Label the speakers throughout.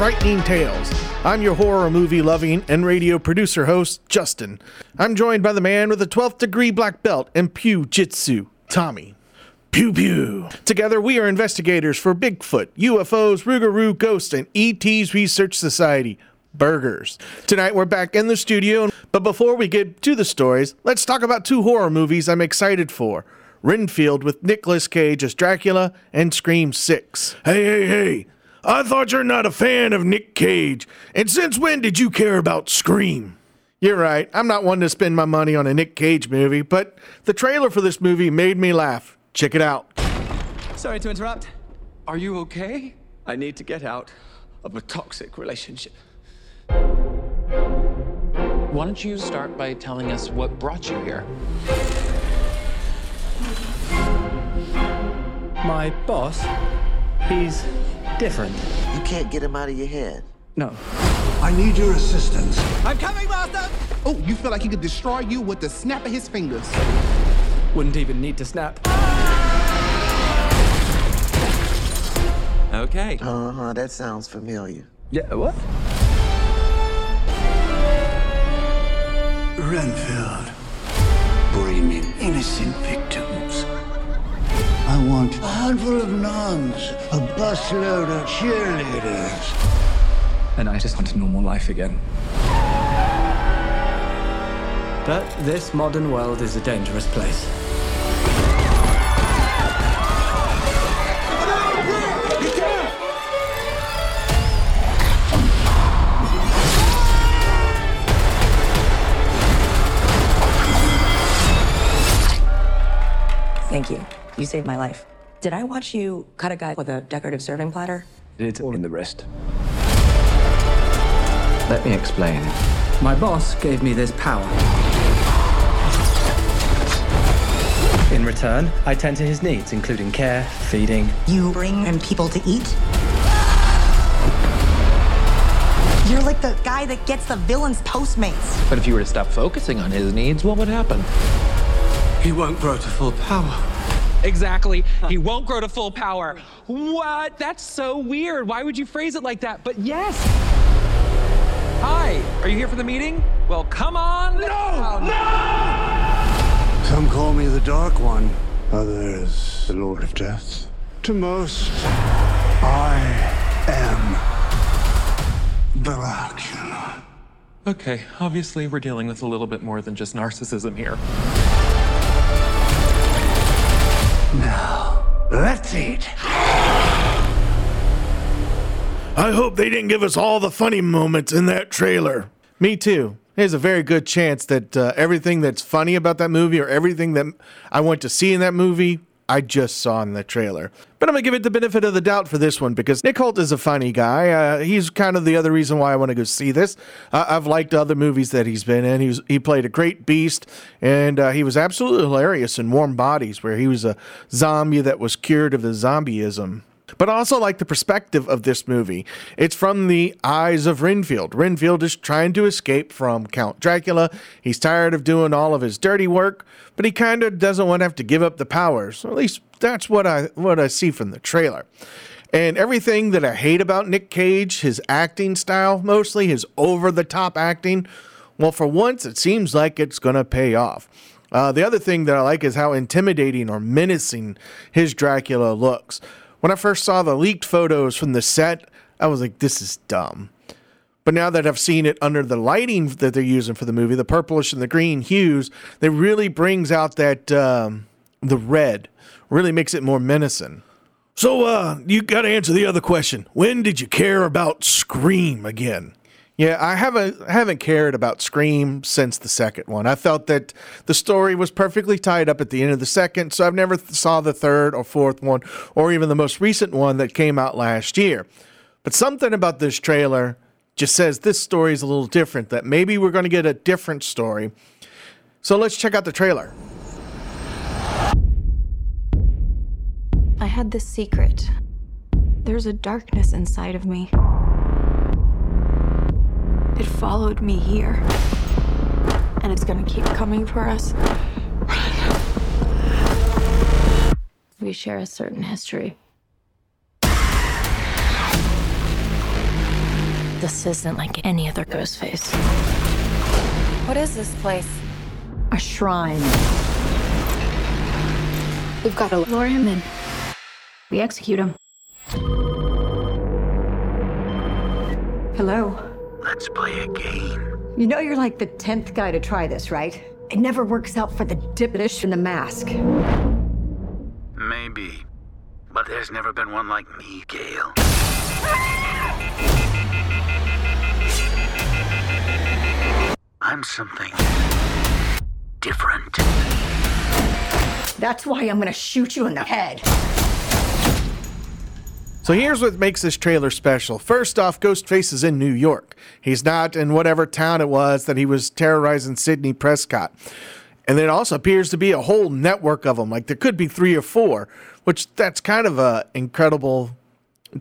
Speaker 1: Frightening Tales. I'm your horror movie loving and radio producer host, Justin. I'm joined by the man with a 12th degree black belt in Pew Jitsu, Tommy. Pew pew. Together, we are investigators for Bigfoot, UFOs, Rougarou Ghost, and ET's Research Society. Burgers. Tonight we're back in the studio, but before we get to the stories, let's talk about two horror movies I'm excited for. Renfield with Nicolas Cage as Dracula and Scream 6. Hey, hey, hey. I thought you're not a fan of Nick Cage. And since when did you care about Scream? You're right. I'm not one to spend my money on a Nick Cage movie, but the trailer for this movie made me laugh. Check it out.
Speaker 2: Sorry to interrupt.
Speaker 3: Are you okay? I need to get out of a toxic relationship.
Speaker 4: Why don't you start by telling us what brought you here?
Speaker 2: My boss, he's different.
Speaker 5: You can't get him out of your head.
Speaker 2: No.
Speaker 6: I need your assistance.
Speaker 7: I'm coming, Master! Oh, you feel like he could destroy you with the snap of his fingers.
Speaker 2: Wouldn't even need to snap.
Speaker 4: Okay.
Speaker 5: Uh huh, that sounds familiar.
Speaker 2: Yeah, what?
Speaker 6: Renfield. Blaming innocent victims. I want a handful of nuns, a busload of cheerleaders.
Speaker 2: And I just want a normal life again. But this modern world is a dangerous place.
Speaker 8: Thank you. You saved my life. Did I watch you cut a guy with a decorative serving platter?
Speaker 2: It's all in the wrist.
Speaker 4: Let me explain.
Speaker 2: My boss gave me this power. In return, I tend to his needs, including care, feeding.
Speaker 8: You bring him people to eat? You're like the guy that gets the villain's Postmates.
Speaker 4: But if you were to stop focusing on his needs, what would happen?
Speaker 6: He won't grow to full power.
Speaker 9: Exactly. He won't grow to full power. What? That's so weird. Why would you phrase it like that? But yes. Hi. Are you here for the meeting? Well, come on. No! No!
Speaker 6: Some call me the Dark One, others the Lord of Death. To most, I am Dracula.
Speaker 4: Okay, obviously we're dealing with a little bit more than just narcissism here.
Speaker 6: Now, let's.
Speaker 1: I hope they didn't give us all the funny moments in that trailer. Me too. There's a very good chance that uh, everything that's funny about that movie or everything that I want to see in that movie, I just saw in the trailer. But I'm going to give it the benefit of the doubt for this one because Nick Hoult is a funny guy. Uh, he's kind of the other reason why I want to go see this. Uh, I've liked other movies that he's been in. He, was, he played a great beast, and uh, he was absolutely hilarious in Warm Bodies, where he was a zombie that was cured of the zombieism but I also like the perspective of this movie. It's from the eyes of Renfield. Renfield is trying to escape from Count Dracula. He's tired of doing all of his dirty work, but he kind of doesn't want to have to give up the powers. At least that's what I what I see from the trailer. And everything that I hate about Nick Cage, his acting style, mostly his over the top acting, well, for once, it seems like it's going to pay off. Uh, the other thing that I like is how intimidating or menacing his Dracula looks. When I first saw the leaked photos from the set, I was like, this is dumb. But now that I've seen it under the lighting that they're using for the movie, the purplish and the green hues, that really brings out that um, the red, really makes it more menacing. So, uh, you got to answer the other question. When did you care about Scream again? Yeah, I haven't haven't cared about Scream since the second one. I felt that the story was perfectly tied up at the end of the second, so I've never th- saw the third or fourth one or even the most recent one that came out last year. But something about this trailer just says this story is a little different. That maybe we're going to get a different story. So let's check out the trailer.
Speaker 10: I had this secret. There's a darkness inside of me. It followed me here. And it's gonna keep coming for us. We share a certain history. This isn't like any other ghost face.
Speaker 11: What is this place?
Speaker 12: A shrine.
Speaker 10: We've got to lure him in.
Speaker 12: We execute him. Hello?
Speaker 13: Let's play a game.
Speaker 12: You know you're like the 10th guy to try this, right? It never works out for the dippish in the mask.
Speaker 13: Maybe. But there's never been one like me, Gail. I'm something different.
Speaker 12: That's why I'm gonna shoot you in the head.
Speaker 1: So here's what makes this trailer special. First off, Ghostface is in New York. He's not in whatever town it was that he was terrorizing Sidney Prescott. And there also appears to be a whole network of them. Like there could be three or four, which that's kind of a incredible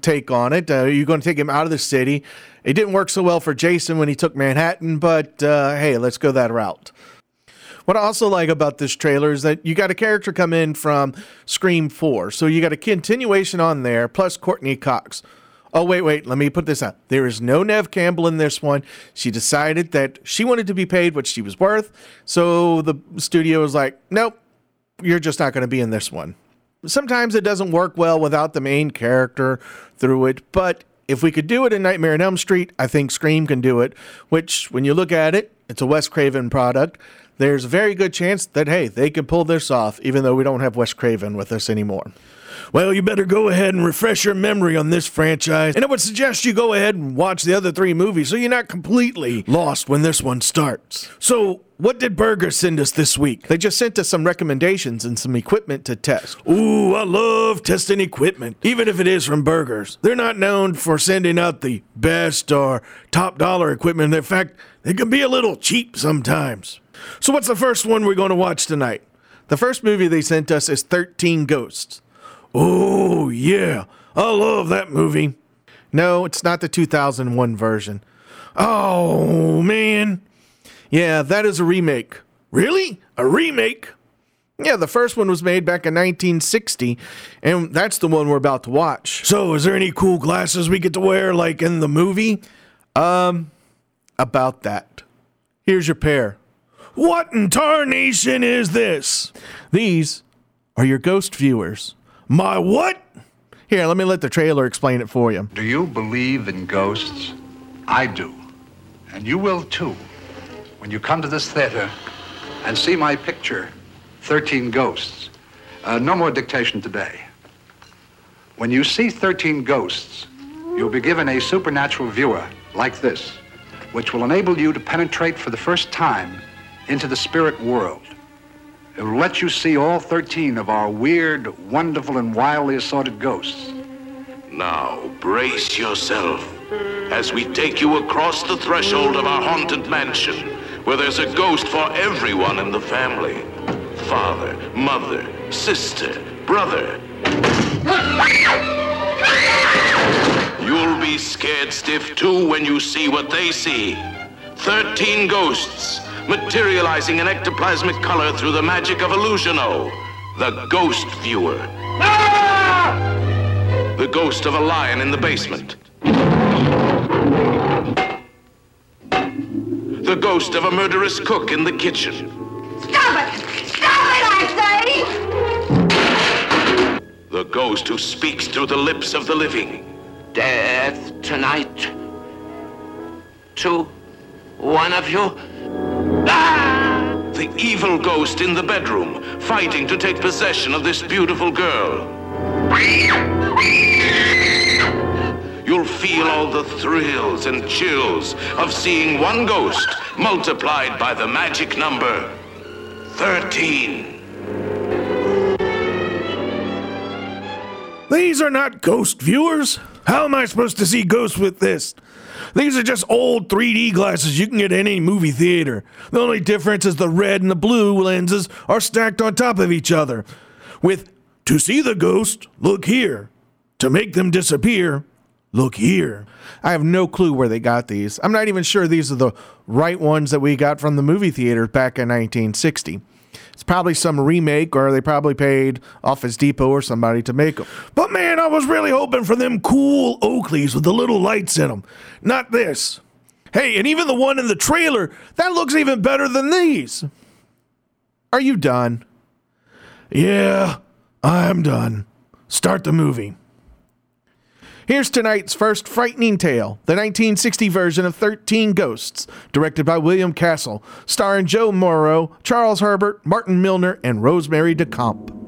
Speaker 1: take on it. Uh, you're going to take him out of the city. It didn't work so well for Jason when he took Manhattan, but uh, hey, let's go that route. What I also like about this trailer is that you got a character come in from Scream 4. So you got a continuation on there, plus Courteney Cox. Oh, wait, wait, let me put this out. There is no Neve Campbell in this one. She decided that she wanted to be paid what she was worth. So the studio was like, nope, you're just not going to be in this one. Sometimes it doesn't work well without the main character through it, but if we could do it in Nightmare on Elm Street, I think Scream can do it, which, when you look at it, it's a Wes Craven product there's a very good chance that, hey, they can pull this off, even though we don't have Wes Craven with us anymore. Well, you better go ahead and refresh your memory on this franchise. And I would suggest you go ahead and watch the other three movies so you're not completely lost when this one starts. So, what did Burger send us this week? They just sent us some recommendations and some equipment to test. Ooh, I love testing equipment, even if it is from Burgers. They're not known for sending out the best or top dollar equipment. In fact, they can be a little cheap sometimes. So, what's the first one we're going to watch tonight? The first movie they sent us is 13 Ghosts. Oh, yeah. I love that movie. No, it's not the 2001 version. Oh, man. Yeah, that is a remake. Really? A remake? Yeah, the first one was made back in 1960, and that's the one we're about to watch. So, is there any cool glasses we get to wear like in the movie? Um, about that. Here's your pair. What in tarnation is this? These are your ghost viewers. My what? Here, let me let the trailer explain it for you.
Speaker 6: Do you believe in ghosts? I do. And you will too. When you come to this theater and see my picture, 13 Ghosts. Uh, no more dictation today. When you see 13 ghosts, you'll be given a supernatural viewer like this, which will enable you to penetrate for the first time into the spirit world. It will let you see all 13 of our weird, wonderful, and wildly assorted ghosts.
Speaker 14: Now, brace yourself as we take you across the threshold of our haunted mansion, where there's a ghost for everyone in the family father, mother, sister, brother. You'll be scared stiff too when you see what they see 13 ghosts materializing in ectoplasmic color through the magic of Illusion-O, the ghost viewer. The ghost of a lion in the basement. The ghost of a murderous cook in the kitchen.
Speaker 15: Stop it! Stop it, I
Speaker 14: say! The ghost who speaks through the lips of the living.
Speaker 16: Death tonight. To one of you. Ah!
Speaker 14: The evil ghost in the bedroom, fighting to take possession of this beautiful girl. You'll feel all the thrills and chills of seeing one ghost multiplied by the magic number 13.
Speaker 1: These are not ghost viewers. How am I supposed to see ghosts with this? These are just old 3D glasses you can get in any movie theater. The only difference is the red and the blue lenses are stacked on top of each other. With to see the ghost, look here. To make them disappear, look here. I have no clue where they got these. I'm not even sure these are the right ones that we got from the movie theater back in 1960. It's probably some remake, or they probably paid Office Depot or somebody to make them. But man, I was really hoping for them cool Oakleys with the little lights in them. Not this. Hey, and even the one in the trailer, that looks even better than these. Are you done? Yeah, I'm done. Start the movie. Here's tonight's first frightening tale the 1960 version of 13 Ghosts, directed by William Castle, starring Jo Morrow, Charles Herbert, Martin Milner, and Rosemary DeCamp.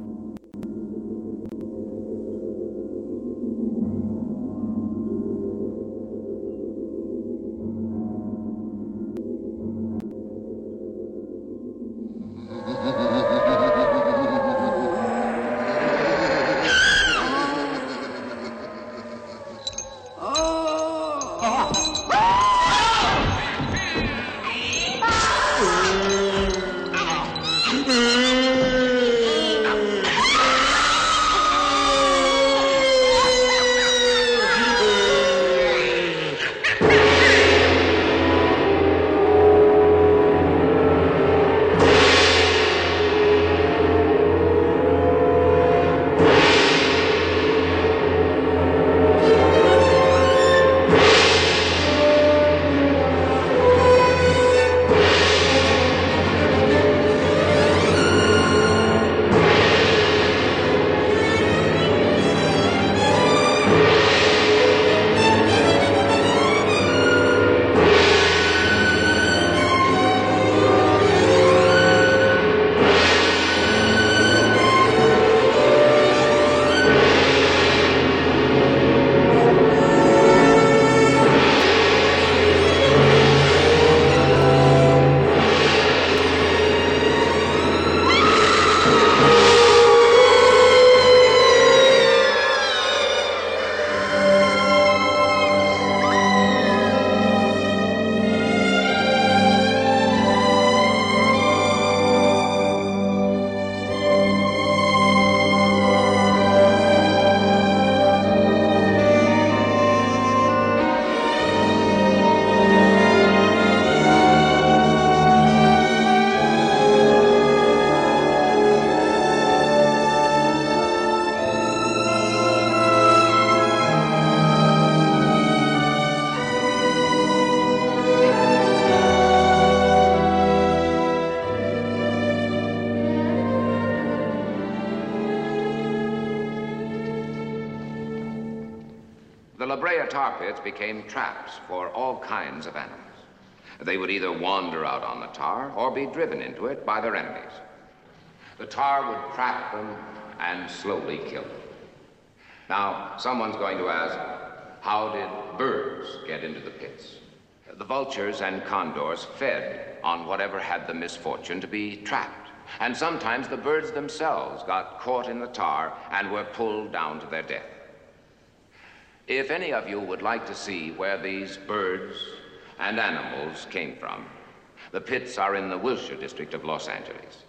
Speaker 17: Tar or be driven into it by their enemies. The tar would trap them and slowly kill them. Now, someone's going to ask, how did birds get into the pits? The vultures and condors fed on whatever had the misfortune to be trapped. And sometimes the birds themselves got caught in the tar and were pulled down to their death. If any of you would like to see where these birds and animals came from, the pits are in the Wilshire district of Los Angeles.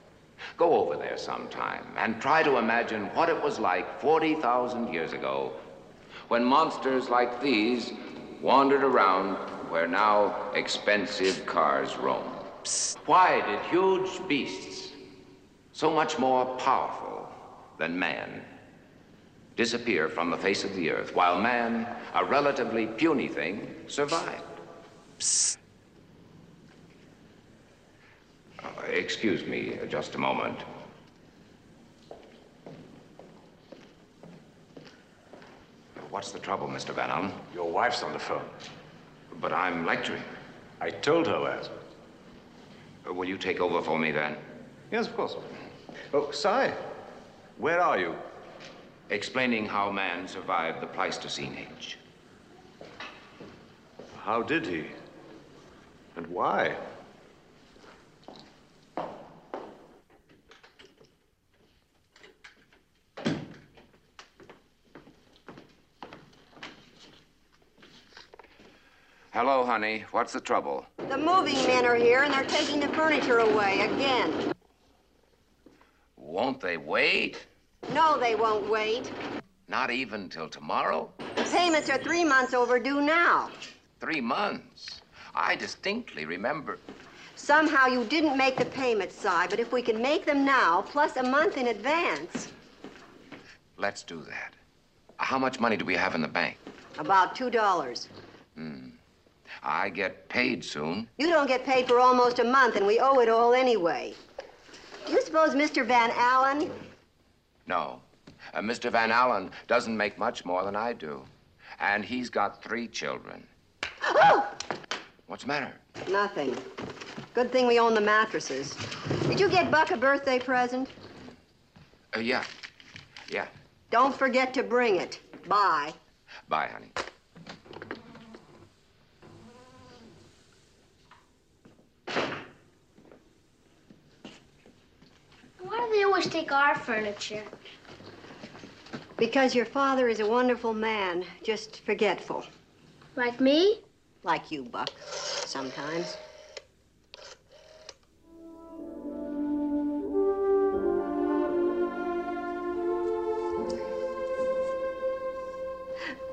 Speaker 17: Go over there sometime and try to imagine what it was like 40,000 years ago when monsters like these wandered around where now expensive cars roam. Psst. Why did huge beasts, so much more powerful than man, disappear from the face of the earth, while man, a relatively puny thing, survived. Uh, excuse me uh, just a moment. What's the trouble, Mr. Van Allen?
Speaker 18: Your wife's on the phone.
Speaker 17: But I'm lecturing.
Speaker 18: I told her that.
Speaker 17: Uh, will you take over for me then?
Speaker 18: Yes, of course. Oh, Cy, where are you?
Speaker 17: Explaining how man survived the Pleistocene age.
Speaker 18: How did he? And why?
Speaker 17: Hello, honey. What's the trouble?
Speaker 15: The moving men are here and they're taking the furniture away again.
Speaker 17: Won't they wait?
Speaker 15: No, they won't wait.
Speaker 17: Not even till tomorrow?
Speaker 15: The payments are three months overdue now.
Speaker 17: Three months. I distinctly remember.
Speaker 15: Somehow you didn't make the payments, Cy, but if we can make them now, plus a month in advance,
Speaker 17: Let's do that. How much money do we have in the bank?
Speaker 15: about $2.
Speaker 17: Hmm. I get paid soon.
Speaker 15: You don't get paid for almost a month, and we owe it all anyway. Do you suppose Mr. Van Allen?
Speaker 17: No. Uh, Mr. Van Allen doesn't make much more than I do. And he's got three children.
Speaker 15: Oh!
Speaker 17: What's the matter?
Speaker 15: Nothing. Good thing we own the mattresses. Did you get Buck a birthday present?
Speaker 17: Uh, yeah. Yeah.
Speaker 15: Don't forget to bring it. Bye.
Speaker 17: Bye, honey.
Speaker 19: Why do they always take our furniture?
Speaker 15: Because your father is a wonderful man, just forgetful.
Speaker 19: Like me?
Speaker 15: Like you, Buck. Sometimes.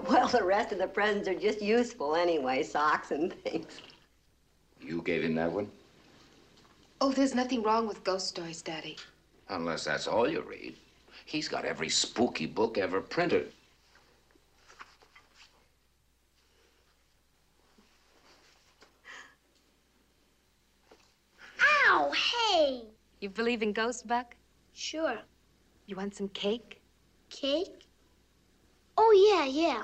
Speaker 15: Well, the rest of the presents are just useful anyway, socks and things.
Speaker 17: You gave him that one?
Speaker 20: Oh, there's nothing wrong with ghost stories, Daddy.
Speaker 17: Unless that's all you read. He's got every spooky book ever printed.
Speaker 19: Ow, hey!
Speaker 11: You believe in ghosts, Buck?
Speaker 19: Sure.
Speaker 11: You want some cake?
Speaker 19: Cake? Oh, yeah, yeah.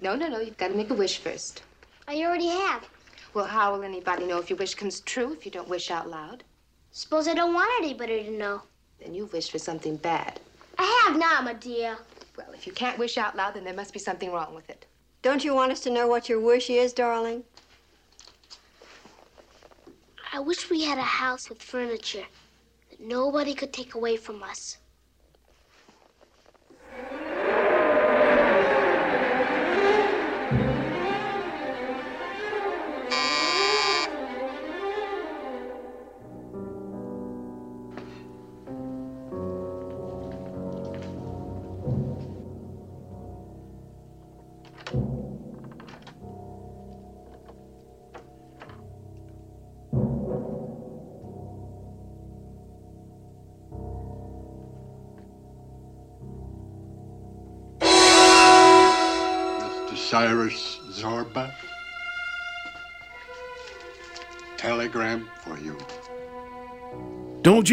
Speaker 20: No, no, no. You've got to make a wish first.
Speaker 19: I already have.
Speaker 20: Well, how will anybody know if your wish comes true if you don't wish out loud?
Speaker 19: Suppose I don't want anybody to know.
Speaker 20: Then you wish for something bad.
Speaker 19: I have not, my dear.
Speaker 20: Well, if you can't wish out loud, then there must be something wrong with it.
Speaker 15: Don't you want us to know what your wish is, darling?
Speaker 19: I wish we had a house with furniture that nobody could take away from us.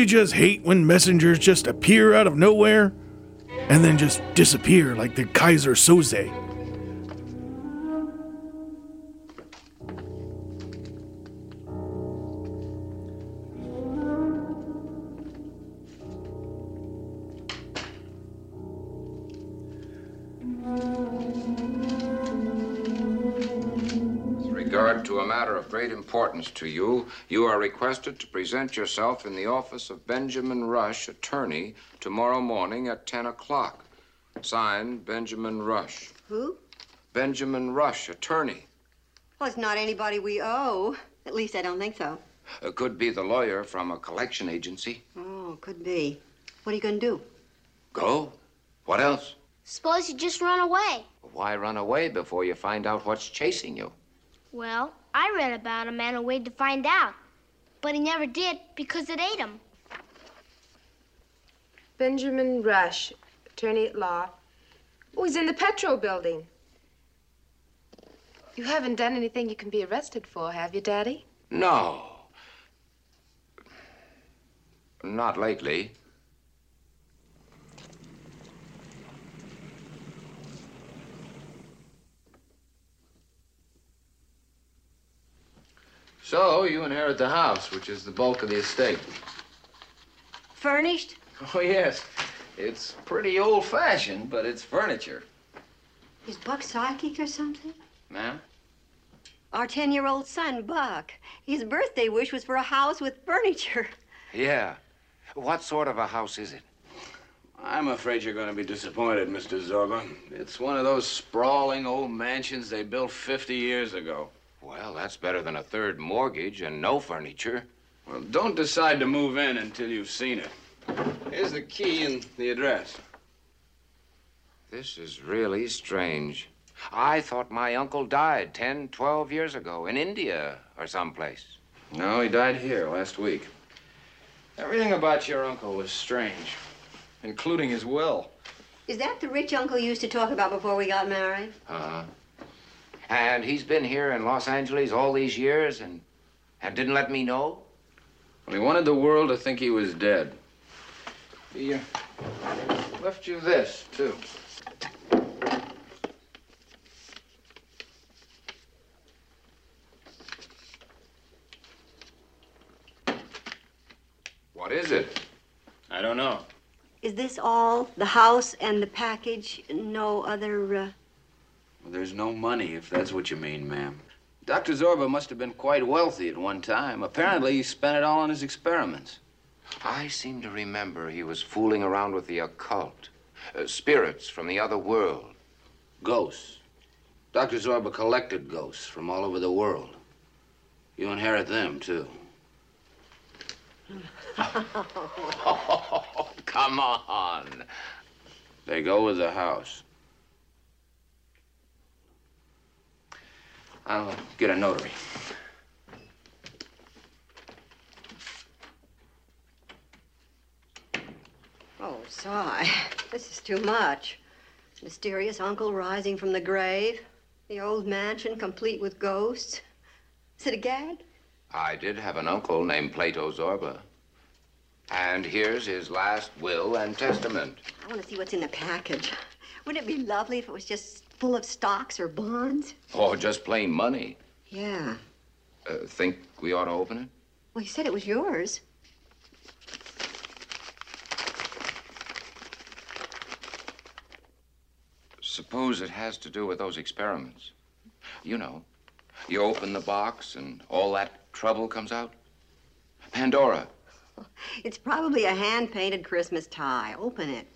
Speaker 21: You
Speaker 1: just hate when messengers just appear out of nowhere and then just disappear like the Keyser Soze?
Speaker 17: Great importance to you, you are requested to present yourself in the office of Benjamin Rush, attorney, tomorrow morning at 10 o'clock. Signed, Benjamin Rush.
Speaker 15: Who?
Speaker 17: Benjamin Rush, attorney.
Speaker 15: Well, it's not anybody we owe. At least I don't think so.
Speaker 17: It could be the lawyer from a collection agency.
Speaker 15: Oh, could be. What are you going to do?
Speaker 17: Go. What else?
Speaker 19: Suppose you just run away.
Speaker 17: Why run away before you find out what's chasing you?
Speaker 19: Well, I read about a man who waited to find out. But he never did because it ate him.
Speaker 20: Benjamin Rush, attorney at law. Oh, he's in the Petro building. You haven't done anything you can be arrested for, have you, Daddy?
Speaker 17: No. Not lately.
Speaker 22: So, you inherit the house, which is the bulk of the estate.
Speaker 15: Furnished?
Speaker 22: Oh, yes. It's pretty old fashioned, but it's furniture.
Speaker 15: Is Buck psychic or something?
Speaker 22: Ma'am?
Speaker 15: Our 10 year old son, Buck. His birthday wish was for a house with furniture.
Speaker 17: Yeah. What sort of a house is it?
Speaker 22: I'm afraid you're going to be disappointed, Mr. Zorba. It's one of those sprawling old mansions they built 50 years ago.
Speaker 17: Well, that's better than a third mortgage and no furniture.
Speaker 22: Well, don't decide to move in until you've seen it. Here's the key and the address.
Speaker 17: This is really strange. I thought my uncle died 10, 12 years ago in India or someplace.
Speaker 22: No, he died here last week. Everything about your uncle was strange, including his will.
Speaker 15: Is that the rich uncle you used to talk about before we got married?
Speaker 17: Uh-huh. And he's been here in Los Angeles all these years and, and didn't let me know?
Speaker 22: Well, he wanted the world to think he was dead. He uh, left you this, too.
Speaker 17: What is it?
Speaker 22: I don't know.
Speaker 15: Is this all? The house and the package? No other, uh...
Speaker 22: There's no money, if that's what you mean, ma'am. Dr. Zorba must have been quite wealthy at one time. Apparently, he spent it all on his experiments.
Speaker 17: I seem to remember he was fooling around with the occult. Uh, spirits from the other world.
Speaker 22: Ghosts. Dr. Zorba collected ghosts from all over the world. You inherit them, too.
Speaker 17: oh, come on.
Speaker 22: They go with the house. I'll get a notary.
Speaker 15: Oh, sigh. This is too much. Mysterious uncle rising from the grave. The old mansion complete with ghosts. Is it a gag?
Speaker 17: I did have an uncle named Plato Zorba. And here's his last will and testament.
Speaker 15: I want to see what's in the package. Wouldn't it be lovely if it was just full of stocks or bonds?
Speaker 17: Or just plain money.
Speaker 15: Yeah.
Speaker 17: Uh, think we ought to open it?
Speaker 15: Well, you said it was yours.
Speaker 17: Suppose it has to do with those experiments. You know, you open the box and all that trouble comes out. Pandora.
Speaker 15: It's probably a hand painted Christmas tie. Open it.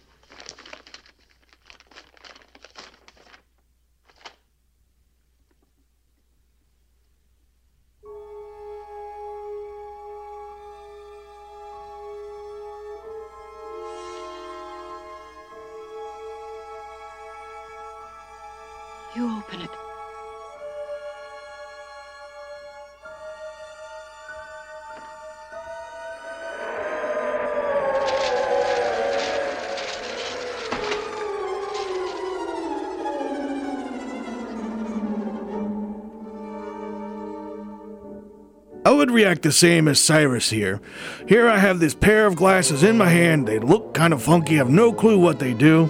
Speaker 1: Would react the same as Cyrus here. Here I have this pair of glasses in my hand. They look kind of funky, I have no clue what they do.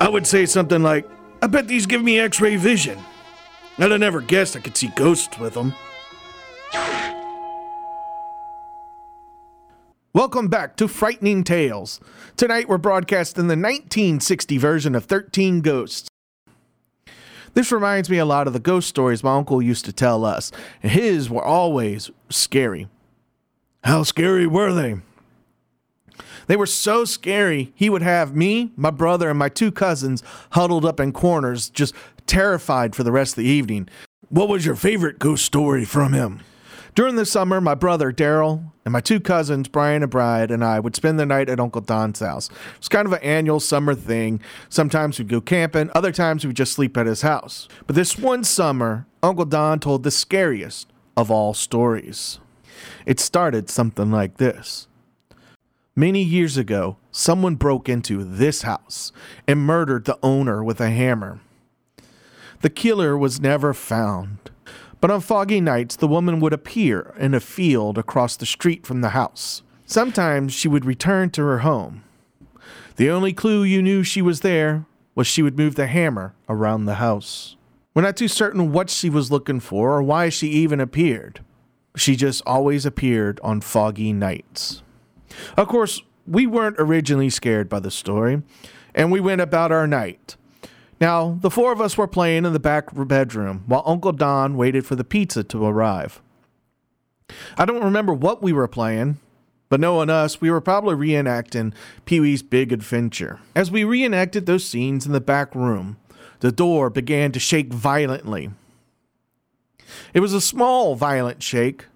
Speaker 1: I would say something like, I bet these give me x ray vision. I'd have never guessed I could see ghosts with them. Welcome back to Frightening Tales. Tonight we're broadcasting the 1960 version of 13 Ghosts. This reminds me a lot of the ghost stories my uncle used to tell us, his were always scary. How scary were they? They were so scary, he would have me, my brother, and my two cousins huddled up in corners, just terrified for the rest of the evening. What was your favorite ghost story from him? During the summer, my brother Daryl and my two cousins, Brian and Bride, and I would spend the night at Uncle Don's house. It was kind of an annual summer thing. Sometimes we'd go camping, other times we'd just sleep at his house. But this one summer, Uncle Don told the scariest of all stories. It started something like this. Many years ago, someone broke into this house and murdered the owner with a hammer. The killer was never found. But on foggy nights, the woman would appear in a field across the street from the house. Sometimes she would return to her home. The only clue you knew she was there was she would move the hammer around the house. We're not too certain what she was looking for or why she even appeared. She just always appeared on foggy nights. Of course, we weren't originally scared by the story, and we went about our night. Now, the four of us were playing in the back bedroom while Uncle Don waited for the pizza to arrive. I don't remember what we were playing, but knowing us, we were probably reenacting Pee Wee's Big Adventure. As we reenacted those scenes in the back room, the door began to shake violently. It was a small, violent shake,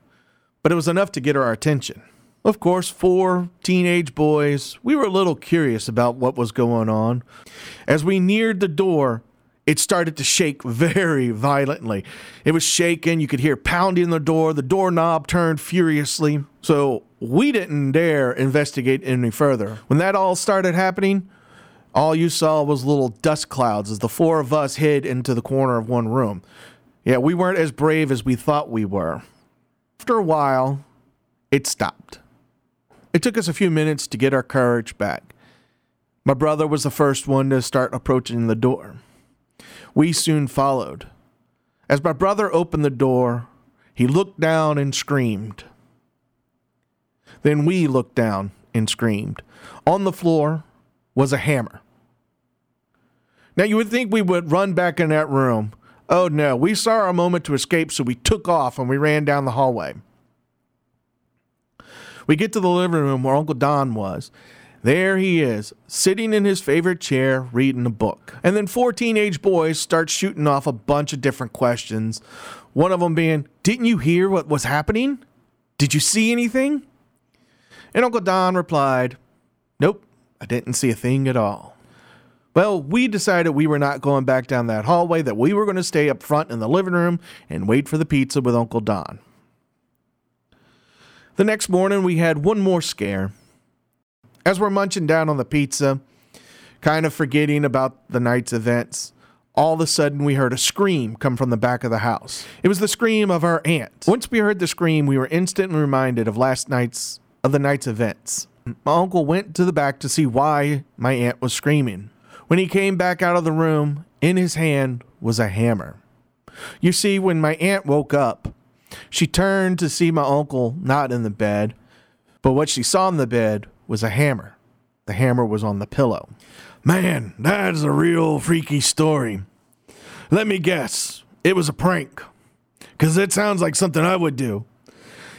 Speaker 1: but it was enough to get our attention. Of course, four teenage boys, we were a little curious about what was going on. As we neared the door, it started to shake very violently. It was shaking. You could hear pounding in the door. The doorknob turned furiously. So we didn't dare investigate any further. When that all started happening, all you saw was little dust clouds as the four of us hid into the corner of one room. Yeah, we weren't as brave as we thought we were. After a while, it stopped. It took us a few minutes to get our courage back. My brother was the first one to start approaching the door. We soon followed. As my brother opened the door, he looked down and screamed. Then we looked down and screamed. On the floor was a hammer. Now you would think we would run back in that room. Oh no, we saw our moment to escape, so we took off and we ran down the hallway. We get to the living room where Uncle Don was. There he is, sitting in his favorite chair, reading a book. And then four teenage boys start shooting off a bunch of different questions. One of them being, Didn't you hear what was happening? Did you see anything? And Uncle Don replied, Nope, I didn't see a thing at all. Well, we decided we were not going back down that hallway, that we were going to stay up front in the living room and wait for the pizza with Uncle Don. The next morning, we had one more scare. As we're munching down on the pizza, kind of forgetting about the night's events, all of a sudden we heard a scream come from the back of the house. It was the scream of our aunt. Once we heard the scream, we were instantly reminded of last night's of the night's events. My uncle went to the back to see why my aunt was screaming. When he came back out of the room, in his hand was a hammer. You see, when my aunt woke up, she turned to see my uncle not in the bed, but what she saw in the bed was a hammer. The hammer was on the pillow. Man, that's a real freaky story. Let me guess, it was a prank. Because it sounds like something I would do.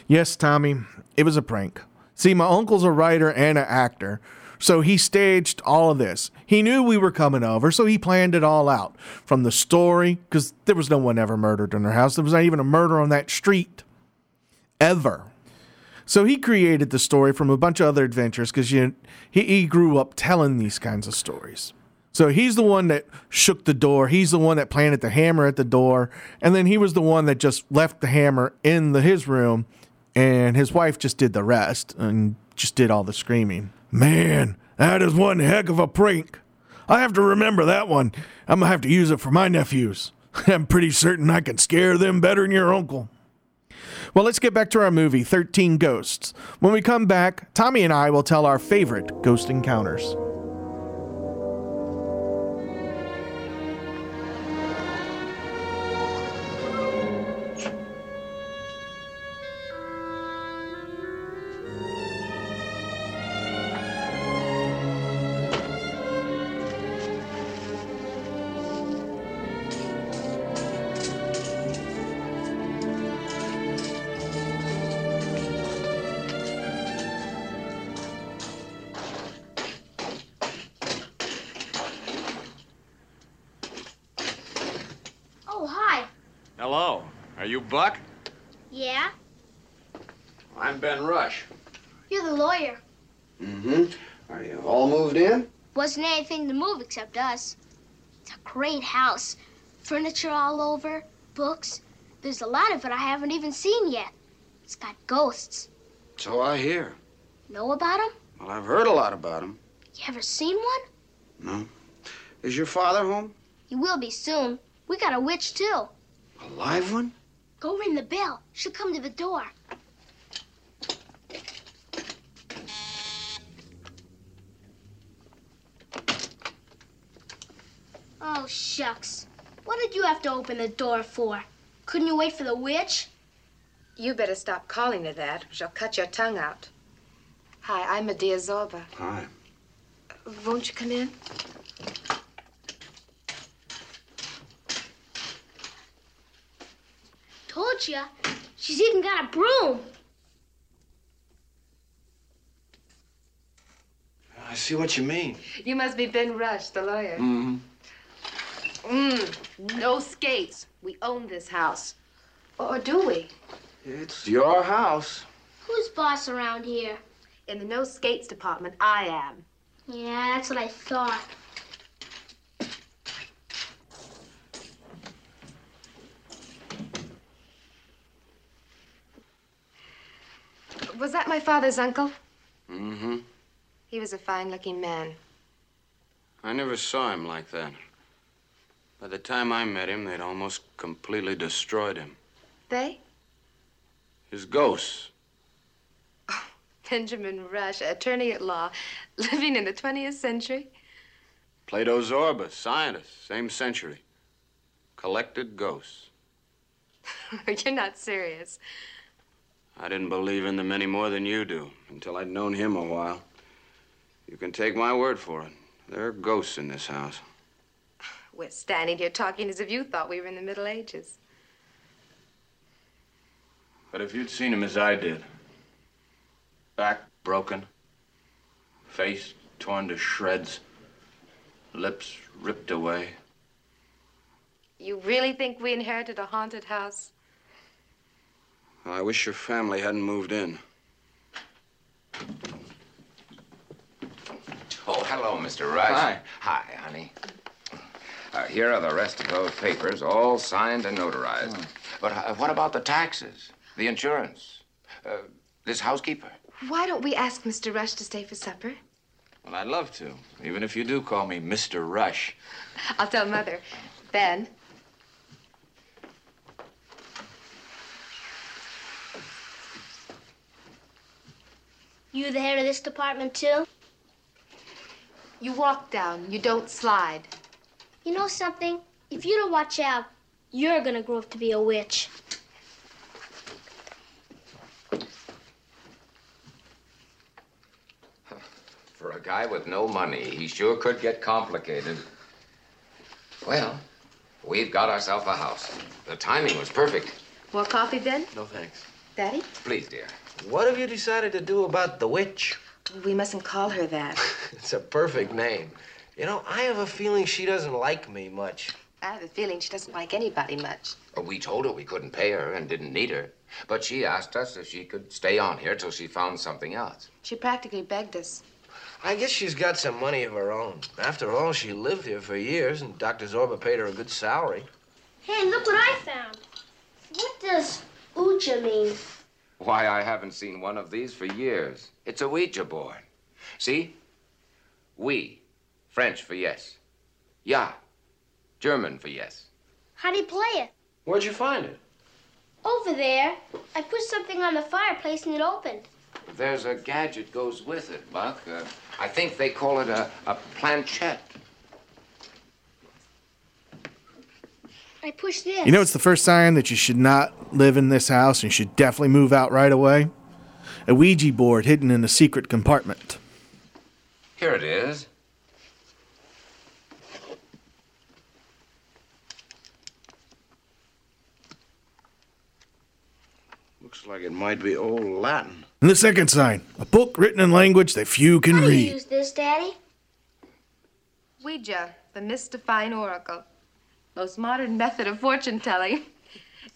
Speaker 1: Yes, Tommy, it was a prank. See, my uncle's a writer and an actor, so he staged all of this. He knew we were coming over, so he planned it all out. From the story, because there was no one ever murdered in their house, there was not even a murder on that street. Ever. So he created the story from a bunch of other adventures because he, he grew up telling these kinds of stories. So he's the one that shook the door. He's the one that planted the hammer at the door. And then he was the one that just left the hammer in the, his room and his wife just did the rest and just did all the screaming. Man, that is one heck of a prank. I have to remember that one. I'm gonna have to use it for my nephews. I'm pretty certain I can scare them better than your uncle. Well, let's get back to our movie, 13 Ghosts. When we come back, Tommy and I will tell our favorite ghost encounters.
Speaker 19: Anything to move except us. It's a great house. Furniture all over, books. There's a lot of it I haven't even seen yet. It's got ghosts.
Speaker 18: So I hear.
Speaker 19: Know about them?
Speaker 18: Well, I've heard a lot about them.
Speaker 19: You ever seen one?
Speaker 18: No. Is your father home?
Speaker 19: He will be soon. We got a witch, too.
Speaker 18: A live one?
Speaker 19: Go ring the bell. She'll come to the door. Oh, shucks. What did you have to open the door for? Couldn't you wait for the witch?
Speaker 20: You better stop calling her that, or she'll cut your tongue out. Hi, I'm Medea Zorba.
Speaker 18: Hi.
Speaker 20: Won't you come in?
Speaker 19: Told you. She's even got a broom.
Speaker 18: I see what you mean.
Speaker 20: You must be Ben Rush, the lawyer.
Speaker 18: Mm-hmm.
Speaker 20: Mm, no skates. We own this house. Or do we?
Speaker 18: It's your house.
Speaker 19: Who's boss around here?
Speaker 20: In the no skates department, I am.
Speaker 19: Yeah, that's what I thought.
Speaker 20: Was that my father's uncle?
Speaker 22: Mm-hmm.
Speaker 20: He was a fine-looking man.
Speaker 22: I never saw him like that. By the time I met him, they'd almost completely destroyed him.
Speaker 20: They?
Speaker 22: His ghosts.
Speaker 20: Oh, Benjamin Rush, attorney at law, living in the 20th century.
Speaker 22: Plato Zorba, scientist, same century. Collected ghosts.
Speaker 20: You're not serious.
Speaker 22: I didn't believe in them any more than you do until I'd known him a while. You can take my word for it. There are ghosts in this house.
Speaker 20: We're standing here talking as if you thought we were in the Middle Ages.
Speaker 22: But if you'd seen him as I did, back broken, face torn to shreds, lips ripped away.
Speaker 20: You really think we inherited a haunted house?
Speaker 22: Well, I wish your family hadn't moved in.
Speaker 17: Oh, hello, Mr. Rush.
Speaker 22: Hi.
Speaker 17: Hi, honey. Uh, here are the rest of those papers, all signed and notarized.
Speaker 22: Hmm.
Speaker 17: But uh, what about the taxes, the insurance, uh, this housekeeper?
Speaker 20: Why don't we ask Mr. Rush to stay for supper?
Speaker 22: Well, I'd love to, even if you do call me Mr. Rush.
Speaker 20: I'll tell Mother. Ben,
Speaker 19: You the head of this department, too?
Speaker 20: you walk down. You don't slide.
Speaker 19: You know something? If you don't watch out, you're gonna grow up to be a witch.
Speaker 17: For a guy with no money, he sure could get complicated. Well, we've got ourselves a house. The timing was perfect.
Speaker 20: More coffee, Ben?
Speaker 18: No thanks.
Speaker 20: Daddy?
Speaker 17: Please, dear.
Speaker 18: What have you decided to do about the witch?
Speaker 20: We mustn't call her that.
Speaker 18: It's a perfect name. You know, I have a feeling she doesn't like me much.
Speaker 20: I have a feeling she doesn't like anybody much.
Speaker 17: We told her we couldn't pay her and didn't need her. But she asked us if she could stay on here till she found something else.
Speaker 20: She practically begged us.
Speaker 18: I guess she's got some money of her own. After all, she lived here for years, and Dr. Zorba paid her a good salary.
Speaker 19: Hey, look what I found. What does Uja mean?
Speaker 17: Why, I haven't seen one of these for years. It's a Ouija board. See? We. French for yes. Ja. German for yes.
Speaker 19: How do you play it?
Speaker 18: Where'd you find it?
Speaker 19: Over there. I put something on the fireplace and it opened.
Speaker 17: There's a gadget goes with it, Buck. Uh, I think they call it a, a planchette.
Speaker 19: I pushed this.
Speaker 1: You know, it's the first sign that you should not live in this house and you should definitely move out right away. A Ouija board hidden in a secret compartment.
Speaker 17: Here it is.
Speaker 18: Looks like it might be old Latin.
Speaker 1: And the second sign, a book written in language that few can
Speaker 19: How do you
Speaker 1: read.
Speaker 19: use this, Daddy?
Speaker 20: Ouija, the mystifying oracle. Most modern method of fortune telling.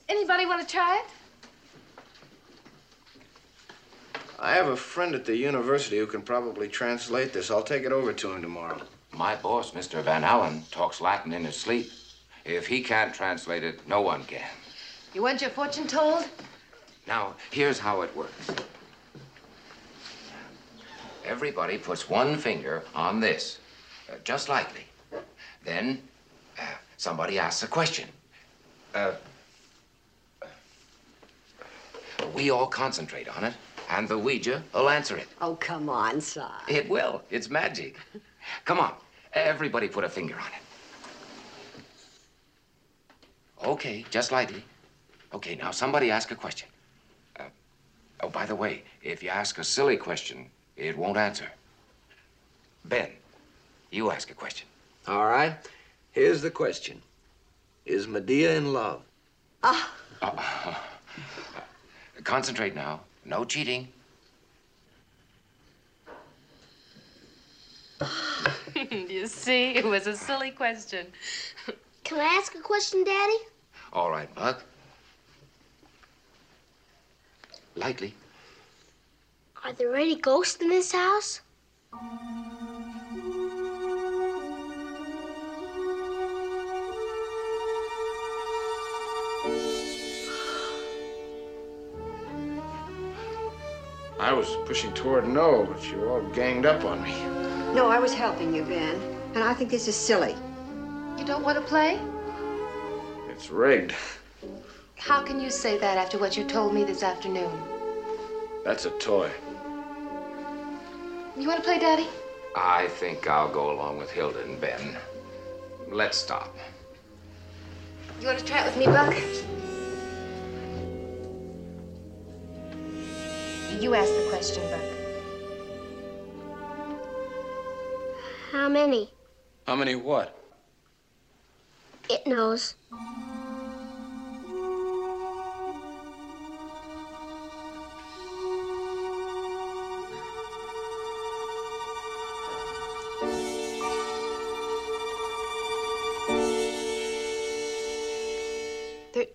Speaker 20: Anybody want to try it?
Speaker 18: I have a friend at the university who can probably translate this. I'll take it over to him tomorrow.
Speaker 17: My boss, Mr. Van Allen, talks Latin in his sleep. If he can't translate it, no one can.
Speaker 20: You want your fortune told?
Speaker 17: Now, here's how it works. Everybody puts one finger on this, uh, just lightly. Then uh, somebody asks a question. Uh, we all concentrate on it, and the Ouija will answer it.
Speaker 15: Oh, come on, Cy.
Speaker 17: It will. It's magic. Come on. Everybody put a finger on it. Okay, just lightly. Okay, now somebody ask a question. Uh, oh, by the way, if you ask a silly question, it won't answer. Ben, you ask a question.
Speaker 18: All right. Here's the question Is Medea in love?
Speaker 17: Uh, concentrate now. No cheating.
Speaker 20: you see, it was a silly question.
Speaker 19: Can I ask a question, Daddy?
Speaker 17: All right, Buck. Lightly.
Speaker 19: Are there any ghosts in this house?
Speaker 22: I was pushing toward no, but you all ganged up on me.
Speaker 15: No, I was helping you, Ben. And I think this is silly.
Speaker 20: You don't want to play?
Speaker 22: It's rigged.
Speaker 20: How can you say that after what you told me this afternoon?
Speaker 22: That's a toy.
Speaker 20: You want to play, Daddy?
Speaker 17: I think I'll go along with Hilda and Ben. Let's stop.
Speaker 20: You want to try it with me, Buck? You ask the question, Buck.
Speaker 19: How many?
Speaker 22: How many what?
Speaker 19: It knows.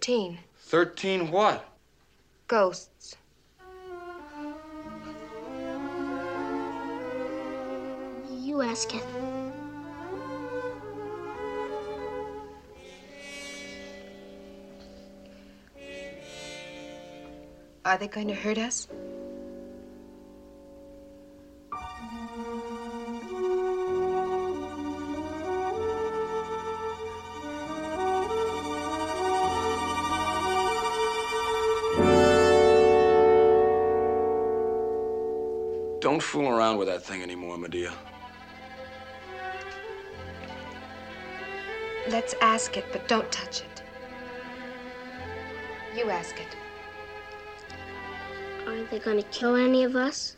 Speaker 20: Thirteen.
Speaker 22: Thirteen what?
Speaker 20: Ghosts.
Speaker 19: You ask it.
Speaker 20: Are they going to hurt us?
Speaker 22: Fool around with that thing anymore, Medea.
Speaker 20: Let's ask it, but don't touch it. You ask it.
Speaker 19: Aren't they gonna kill any of us?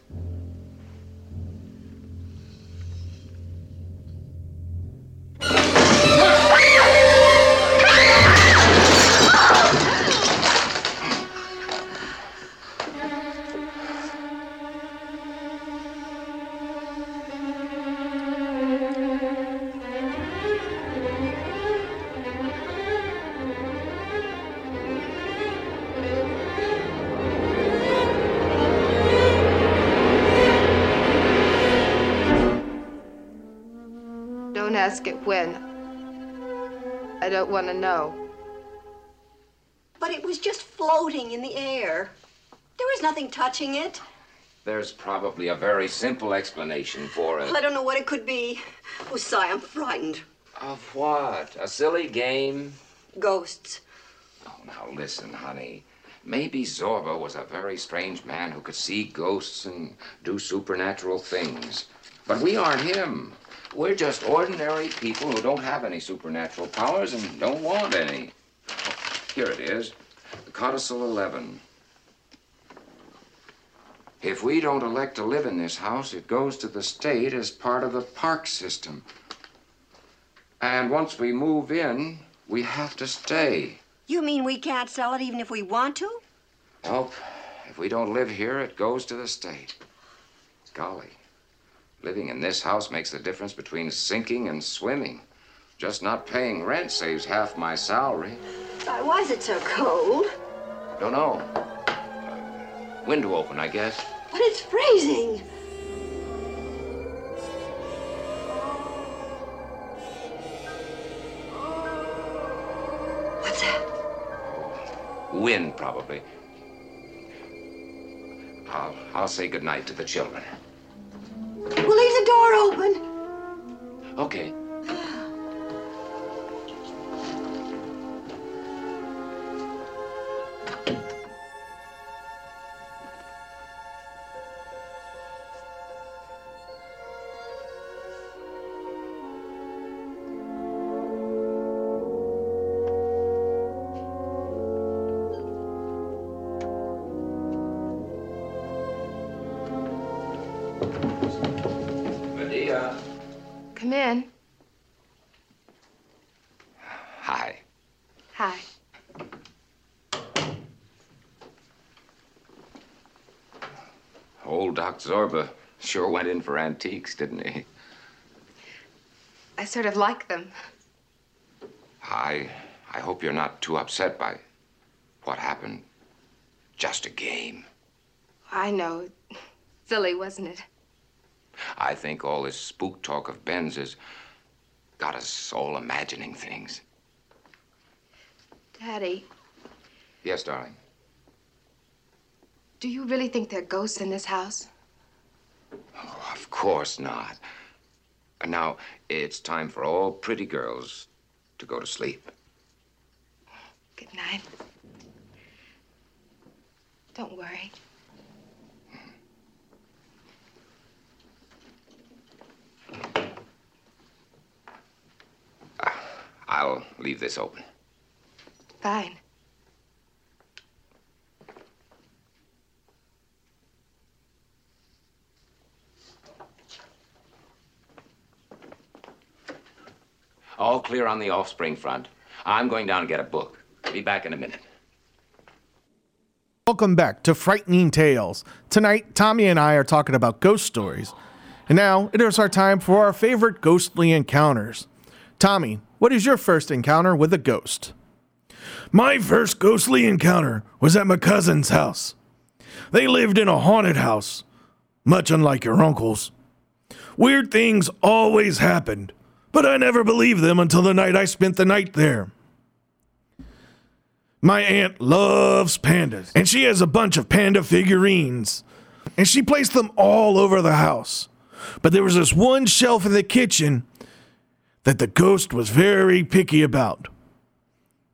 Speaker 20: When. I don't want to know.
Speaker 15: But it was just floating in the air. There was nothing touching it.
Speaker 17: There's probably a very simple explanation for it.
Speaker 15: I don't know what it could be. Oh, Cy, I'm frightened.
Speaker 17: Of what? A silly game?
Speaker 15: Ghosts.
Speaker 17: Oh, now listen, honey. Maybe Zorba was a very strange man who could see ghosts and do supernatural things. But we aren't him. We're just ordinary people who don't have any supernatural powers and don't want any. Here it is Codicil 11. If we don't elect to live in this house, it goes to the state as part of the park system. And once we move in, we have to stay.
Speaker 15: You mean we can't sell it even if we want to?
Speaker 17: Nope. If we don't live here, it goes to the state. Golly. Living in this house makes the difference between sinking and swimming. Just not paying rent saves half my salary.
Speaker 15: Cy, why is it so cold?
Speaker 17: Don't know. Window open, I guess.
Speaker 15: But it's freezing. What's that?
Speaker 17: Wind, probably. I'll, I'll say goodnight to the children.
Speaker 15: We'll leave the door open.
Speaker 17: Okay. Doc Zorba sure went in for antiques, didn't he?
Speaker 20: I sort of like them.
Speaker 17: I I hope you're not too upset by what happened. Just a game.
Speaker 20: I know. Silly, wasn't it?
Speaker 17: I think all this spook talk of Ben's has got us all imagining things.
Speaker 20: Daddy,
Speaker 17: Yes, darling.
Speaker 20: Do you really think there are ghosts in this house?
Speaker 17: Oh, of course not. And now it's time for all pretty girls to go to sleep.
Speaker 20: Good night. Don't worry.
Speaker 17: I'll leave this open.
Speaker 20: Fine.
Speaker 17: All clear on the offspring front. I'm going down to get a book. Be back in a minute.
Speaker 23: Welcome back to Frightening Tales. Tonight, Tommy and I are talking about ghost stories. And now it is our time for our favorite ghostly encounters. Tommy, what is your first encounter with a ghost?
Speaker 1: My first ghostly encounter was at my cousin's house. They lived in a haunted house, much unlike your uncle's. Weird things always happened, but I never believed them until the night I spent the night there. My aunt loves pandas, and she has a bunch of panda figurines, and she placed them all over the house. But there was this one shelf in the kitchen that the ghost was very picky about.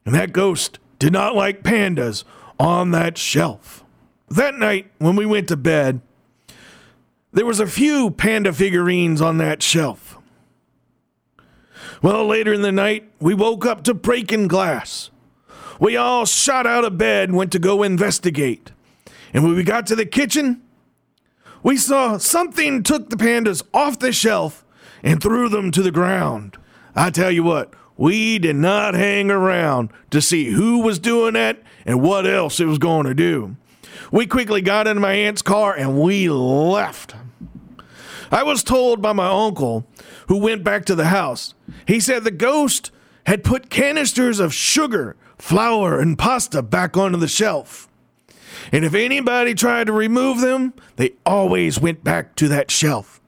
Speaker 1: And that ghost did not like pandas on that shelf. That night, when we went to bed, there was a few panda figurines on that shelf. Well, later in the night, we woke up to breaking glass. We all shot out of bed and went to go investigate. And when we got to the kitchen, we saw something took the pandas off the shelf and threw them to the ground. I tell you what, we did not hang around to see who was doing that and what else it was going to do. We quickly got into my aunt's car and we left. I was told by my uncle, who went back to the house, he said the ghost had put canisters of sugar, flour, and pasta back onto the shelf. And if anybody tried to remove them, they always went back to that shelf.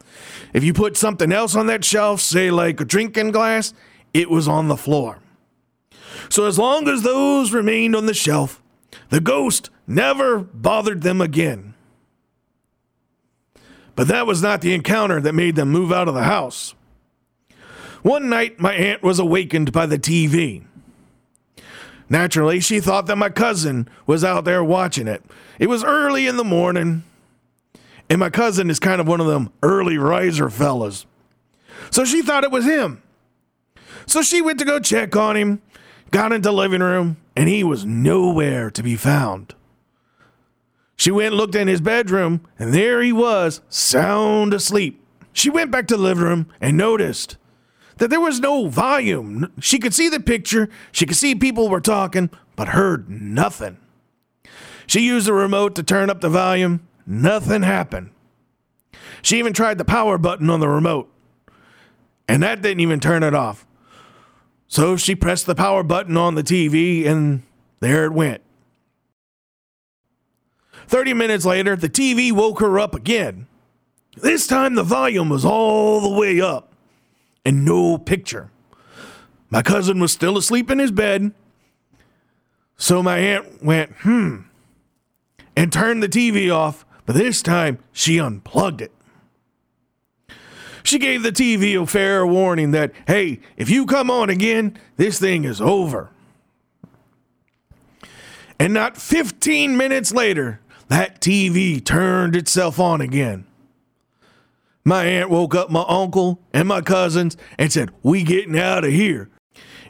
Speaker 1: If you put something else on that shelf, say like a drinking glass, it was on the floor. So as long as those remained on the shelf, the ghost never bothered them again. But that was not the encounter that made them move out of the house. One night, my aunt was awakened by the TV. Naturally, she thought that my cousin was out there watching it. It was early in the morning, and my cousin is kind of one of them early riser fellas. So she thought it was him. So she went to go check on him, got into the living room, and he was nowhere to be found. She went looked in his bedroom, and there he was, sound asleep. She went back to the living room and noticed that there was no volume. She could see the picture, she could see people were talking, but heard nothing. She used the remote to turn up the volume, nothing happened. She even tried the power button on the remote, and that didn't even turn it off. So she pressed the power button on the TV, and there it went. 30 minutes later, the TV woke her up again. This time the volume was all the way up and no picture. My cousin was still asleep in his bed. So my aunt went, hmm, and turned the TV off, but this time she unplugged it. She gave the TV a fair warning that, hey, if you come on again, this thing is over. And not 15 minutes later, that TV turned itself on again. My aunt woke up my uncle and my cousins and said, We getting out of here.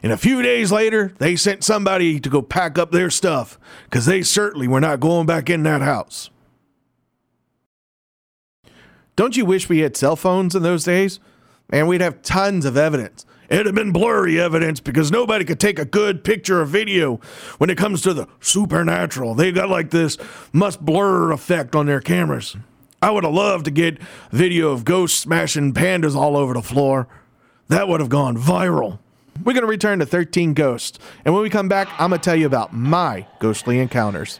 Speaker 1: And a few days later, they sent somebody to go pack up their stuff because they certainly were not going back in that house.
Speaker 23: Don't you wish we had cell phones in those days? And we'd have tons of evidence.
Speaker 1: It'd have been blurry evidence because nobody could take a good picture or video when it comes to the supernatural. They got like this must blur effect on their cameras. I would have loved to get video of ghosts smashing pandas all over the floor. That would have gone viral.
Speaker 23: We're going to return to 13 Ghosts. And when we come back, I'm going to tell you about my ghostly encounters.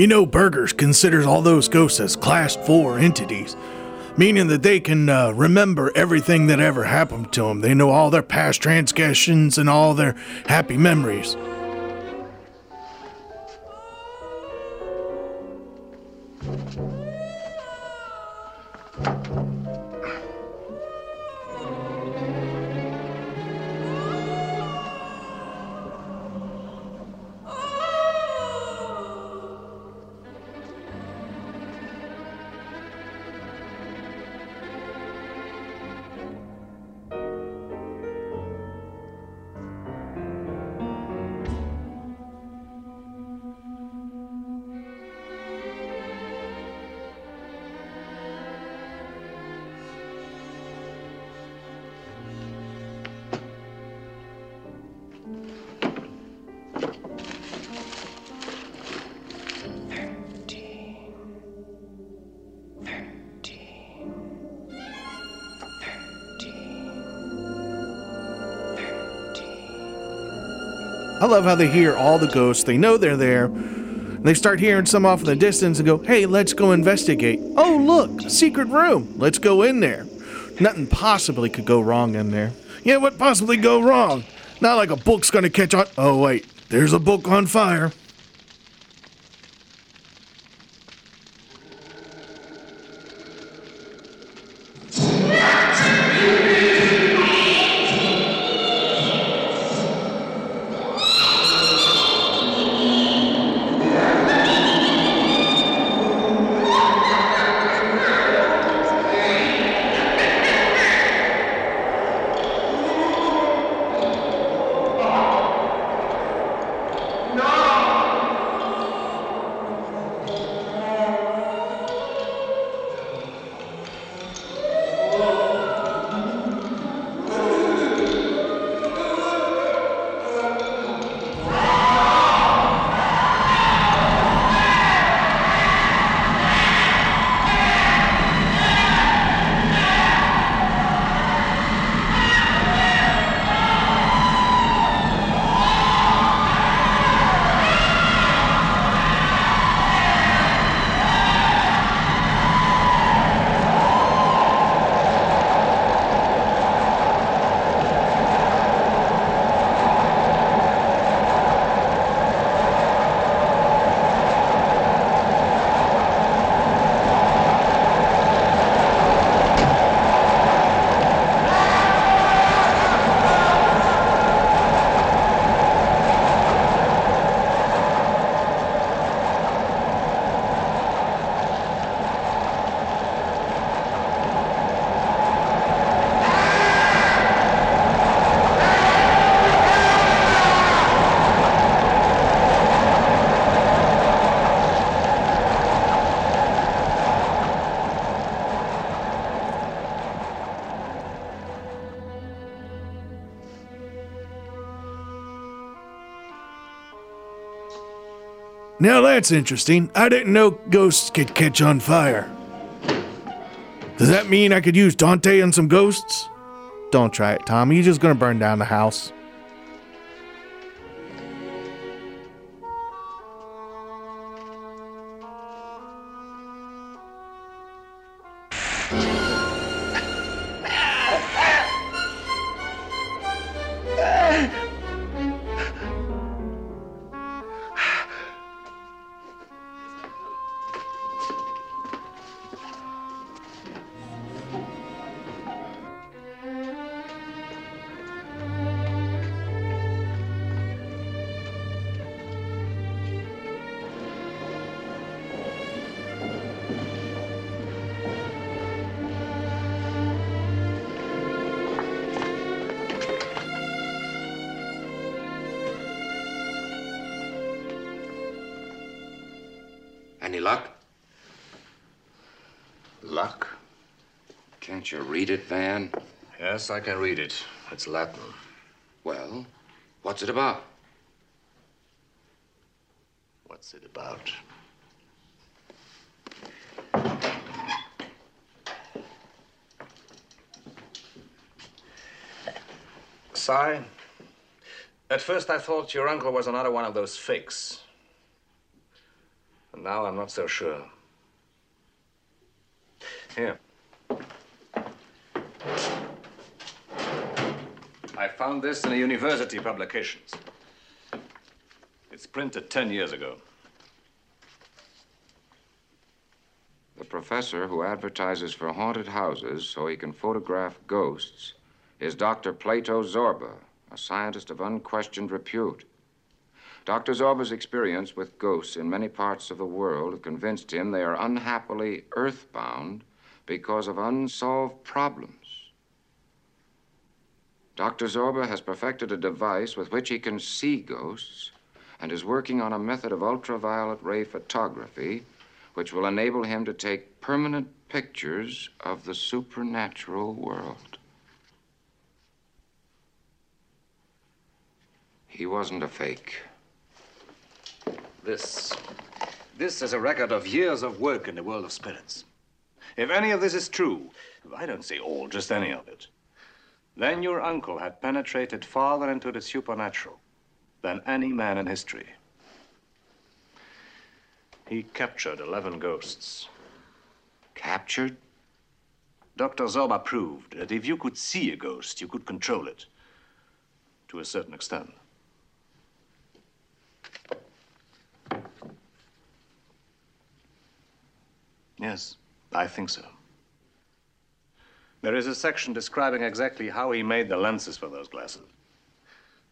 Speaker 1: You know, Burgers considers all those ghosts as class four entities, meaning that they can uh, remember everything that ever happened to them. They know all their past transgressions and all their happy memories.
Speaker 17: They hear all the ghosts. They know they're there. And they start hearing some off in the distance and go, hey, let's go investigate. Oh, look, secret room. Let's go in there. Nothing possibly could go wrong in there.
Speaker 1: Yeah, what possibly go wrong? Not like a book's gonna catch on. Oh, wait, there's a book on fire. Now that's interesting. I didn't know ghosts could catch on fire. Does that mean I could use Dante on some ghosts?
Speaker 17: Don't try it, Tom. You're just to burn down the house.
Speaker 24: Yes, I can read it. It's Latin.
Speaker 25: Well, what's it about?
Speaker 24: What's it about? Cy, at first I thought your uncle was another one of those fakes. And now I'm not so sure. Here. I found this in a university publications. It's printed 10 years ago.
Speaker 17: The professor who advertises for haunted houses so he can photograph ghosts is Dr. Plato Zorba, a scientist of unquestioned repute. Dr. Zorba's experience with ghosts in many parts of the world convinced him they are unhappily earthbound because of unsolved problems. Dr. Zorba has perfected a device with which he can see ghosts and is working on a method of ultraviolet ray photography which will enable him to take permanent pictures of the supernatural world. He wasn't a fake.
Speaker 24: This. This is a record of years of work in the world of spirits. If any of this is true, I don't say all, just any of it, then your uncle had penetrated farther into the supernatural than any man in history. He captured 11 ghosts.
Speaker 17: Captured?
Speaker 24: Dr. Zorba proved that if you could see a ghost, you could control it. To a certain extent. Yes, I think so. There is a section describing exactly how he made the lenses for those glasses.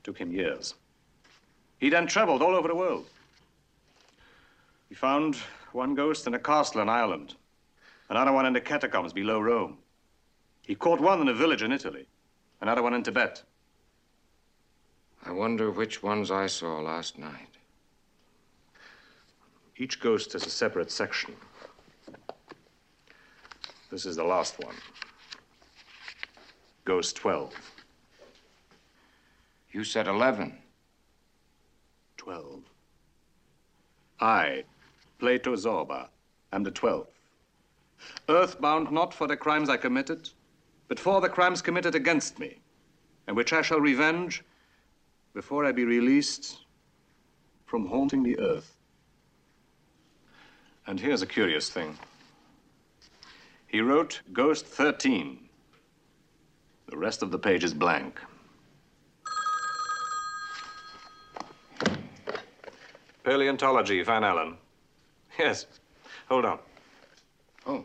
Speaker 24: Took him years. He then traveled all over the world. He found one ghost in a castle in Ireland, another one in the catacombs below Rome. He caught one in a village in Italy, another one in Tibet.
Speaker 17: I wonder which ones I saw last night.
Speaker 24: Each ghost has a separate section. This is the last one. Ghost 12.
Speaker 17: You said 11.
Speaker 24: 12. I, Plato Zorba, am the 12th. Earthbound not for the crimes I committed, but for the crimes committed against me, and which I shall revenge before I be released from haunting the earth. And here's a curious thing. He wrote Ghost 13. The rest of the page is blank. Paleontology, Van Allen. Yes. Hold on.
Speaker 17: Oh.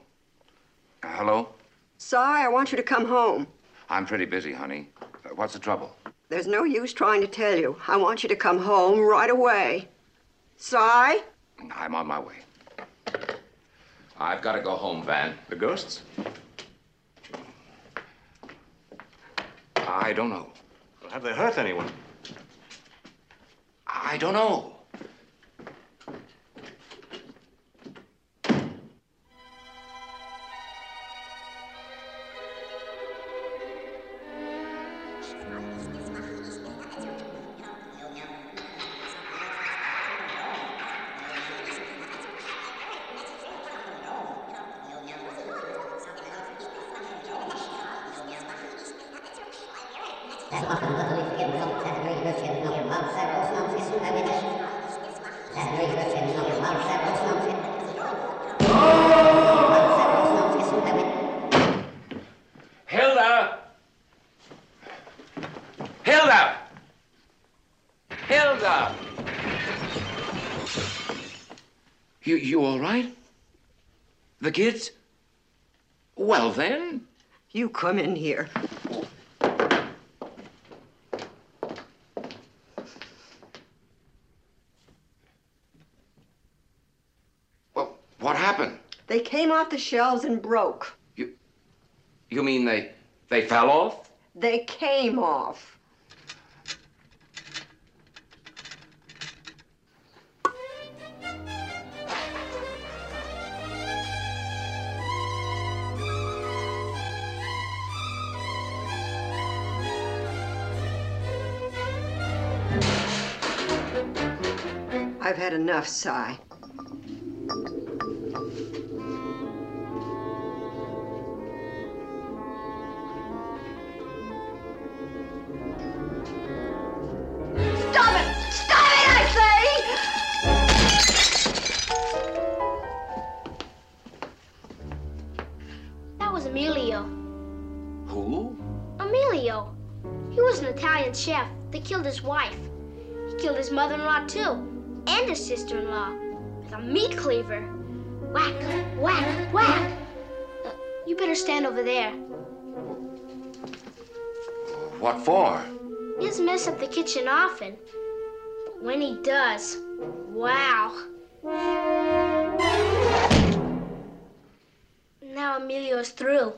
Speaker 17: Uh, hello?
Speaker 15: Cy, I want you to come home.
Speaker 17: I'm pretty busy, honey. Uh, what's the trouble?
Speaker 15: There's no use trying to tell you. I want you to come home right away. Cy?
Speaker 17: I'm on my way. I've got to go home, Van.
Speaker 24: The ghosts?
Speaker 17: I don't know.
Speaker 24: Well, have they hurt anyone?
Speaker 17: I don't know. Kids? Well, then.
Speaker 15: You come in here.
Speaker 17: Well, What happened?
Speaker 15: They came off the shelves and broke.
Speaker 17: You, You mean they they fell off?
Speaker 15: They came off. I've had enough,
Speaker 19: Cy. Over there.
Speaker 14: What for?
Speaker 19: He doesn't mess up the kitchen often. But when he does, wow. Now Emilio's through.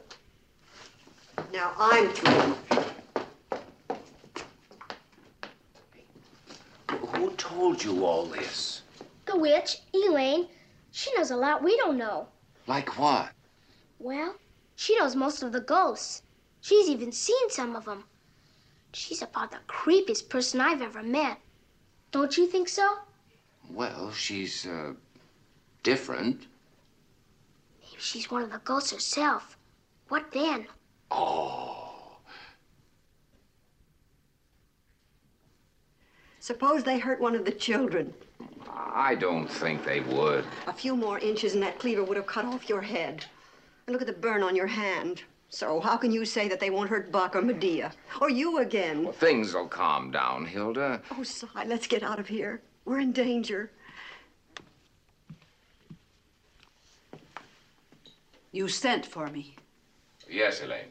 Speaker 15: Now I'm through.
Speaker 14: Who told you all this?
Speaker 19: The witch, Elaine, she knows a lot we don't know.
Speaker 14: Like what?
Speaker 19: Well, she knows most of the ghosts. She's even seen some of them. She's about the creepiest person I've ever met. Don't you think so?
Speaker 14: Well, she's, uh, different.
Speaker 19: Maybe she's one of the ghosts herself. What then? Oh.
Speaker 15: Suppose they hurt one of the children.
Speaker 17: I don't think they would.
Speaker 15: A few more inches and that cleaver would have cut off your head. And look at the burn on your hand. So how can you say that they won't hurt Buck or Medea? Or you again?
Speaker 17: Well, things will calm down, Hilda.
Speaker 15: Oh, Cy, let's get out of here. We're in danger.
Speaker 26: You sent for me.
Speaker 17: Yes, Elaine.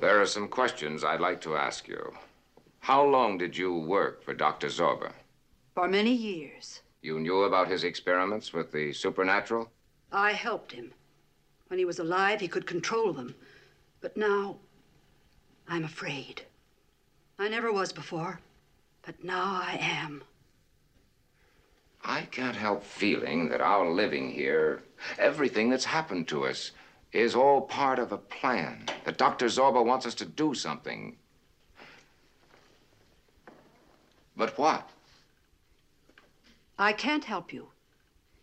Speaker 17: There are some questions I'd like to ask you. How long did you work for Dr. Zorba?
Speaker 26: For many years,
Speaker 17: You knew about his experiments with the supernatural?
Speaker 26: I helped him. When he was alive, he could control them. But now, I'm afraid. I never was before, but now I am.
Speaker 17: I can't help feeling that our living here, everything that's happened to us, is all part of a plan. That Dr. Zorba wants us to do something. But what?
Speaker 26: I can't help you.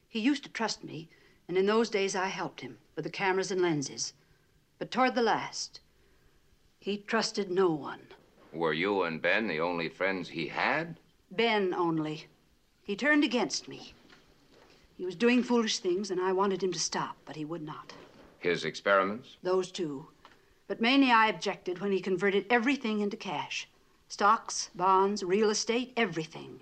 Speaker 26: He used to trust me, and in those days I helped him with the cameras and lenses. But toward the last, he trusted no one.
Speaker 17: Were you and Ben the only friends he had?
Speaker 26: Ben only. He turned against me. He was doing foolish things, and I wanted him to stop, but he would not.
Speaker 17: His experiments?
Speaker 26: Those two. But mainly I objected when he converted everything into cash stocks, bonds, real estate, everything.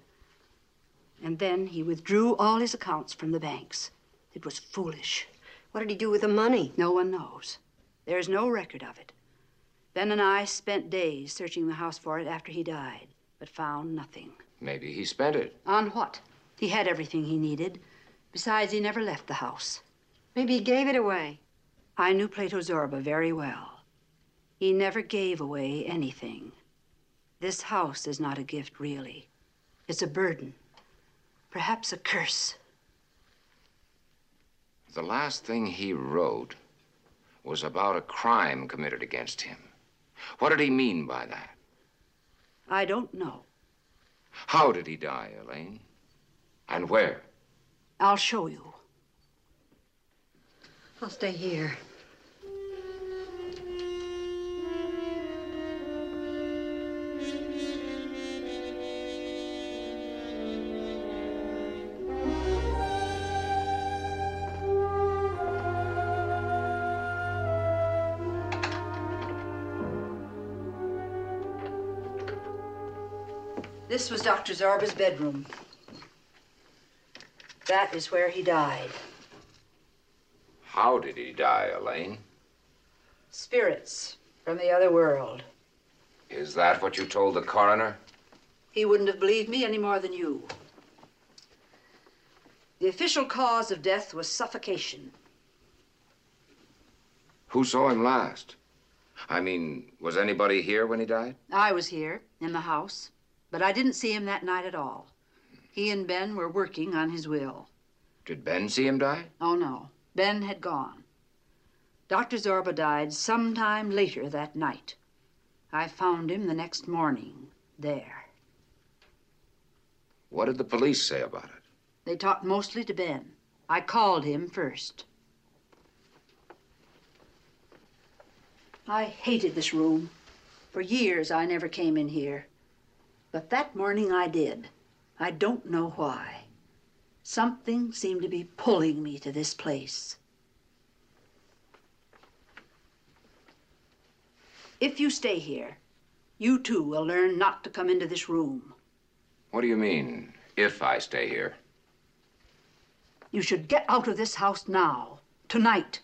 Speaker 26: And then he withdrew all his accounts from the banks. It was foolish.
Speaker 15: What did he do with the money?
Speaker 26: No one knows. There's no record of it. Ben and I spent days searching the house for it after he died, but found nothing.
Speaker 17: Maybe he spent it.
Speaker 26: On what? He had everything he needed. Besides, he never left the house.
Speaker 15: Maybe he gave it away.
Speaker 26: I knew Plato Zorba very well. He never gave away anything. This house is not a gift, really. It's a burden. Perhaps a curse.
Speaker 17: The last thing he wrote was about a crime committed against him. What did he mean by that?
Speaker 26: I don't know.
Speaker 17: How did he die, Elaine? And where?
Speaker 26: I'll show you.
Speaker 15: I'll stay here.
Speaker 26: Was Dr. Zorba's bedroom. That is where he died.
Speaker 17: How did he die, Elaine?
Speaker 26: Spirits from the other world.
Speaker 17: Is that what you told the coroner?
Speaker 26: He wouldn't have believed me any more than you. The official cause of death was suffocation.
Speaker 17: Who saw him last? I mean, was anybody here when he died?
Speaker 26: I was here in the house, but I didn't see him that night at all. He and Ben were working on his will.
Speaker 17: Did Ben see him die?
Speaker 26: Oh, no. Ben had gone. Dr. Zorba died sometime later that night. I found him the next morning, there.
Speaker 17: What did the police say about it?
Speaker 26: They talked mostly to Ben. I called him first. I hated this room. For years, I never came in here. But that morning I did. I don't know why. Something seemed to be pulling me to this place. If you stay here, you too will learn not to come into this room.
Speaker 17: What do you mean, if I stay here?
Speaker 26: You should get out of this house now, tonight.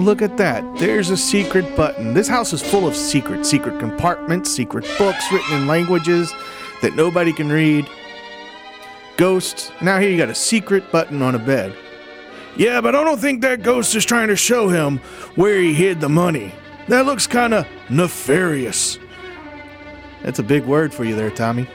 Speaker 27: Look at that. There's a secret button. This house is full of secrets secret compartments, secret books written in languages that nobody can read, ghosts. Now, here you got a secret button on a bed.
Speaker 1: Yeah, but I don't think that ghost is trying to show him where he hid the money. That looks kind of nefarious.
Speaker 27: That's a big word for you there, Tommy.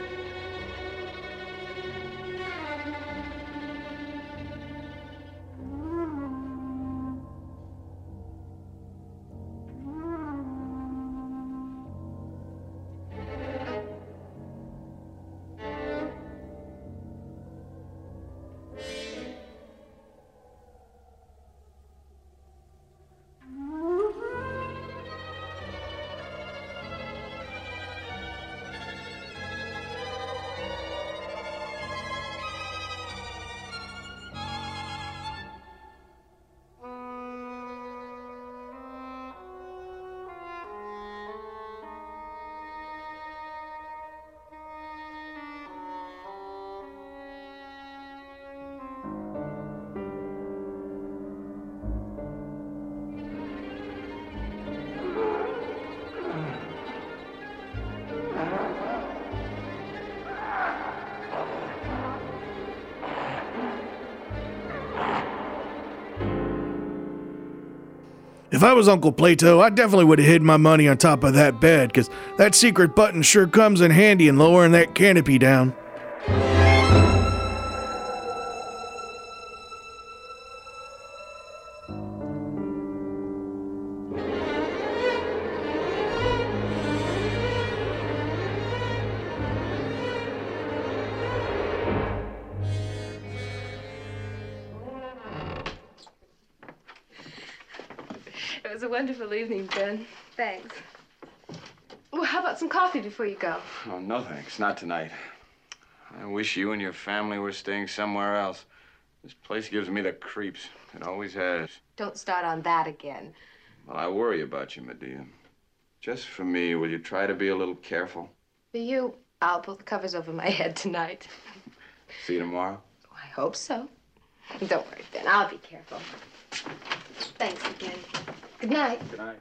Speaker 1: I was Uncle Plato, I definitely would have hid my money on top of that bed, because that secret button sure comes in handy in lowering that canopy down.
Speaker 28: Thanks.
Speaker 22: Not tonight. I wish you and your family were staying somewhere else. This place gives me the creeps. It always has.
Speaker 20: Don't start on that again.
Speaker 22: Well, I worry about you, Medea. Just for me, will you try to be a little careful?
Speaker 20: For you, I'll pull the covers over my head tonight.
Speaker 22: See you tomorrow?
Speaker 20: I hope so. Don't worry, Ben. I'll be careful. Thanks again. Good night.
Speaker 22: Good night.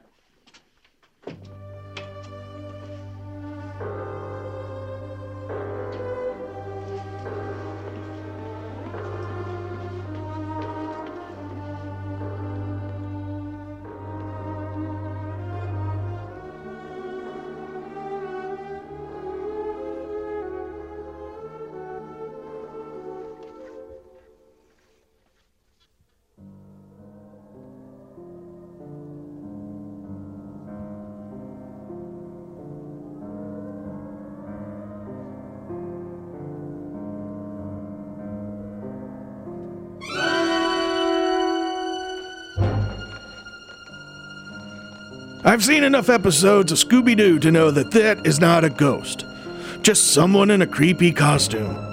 Speaker 1: I've seen enough episodes of Scooby Doo to know that that is not a ghost, just someone in a creepy costume.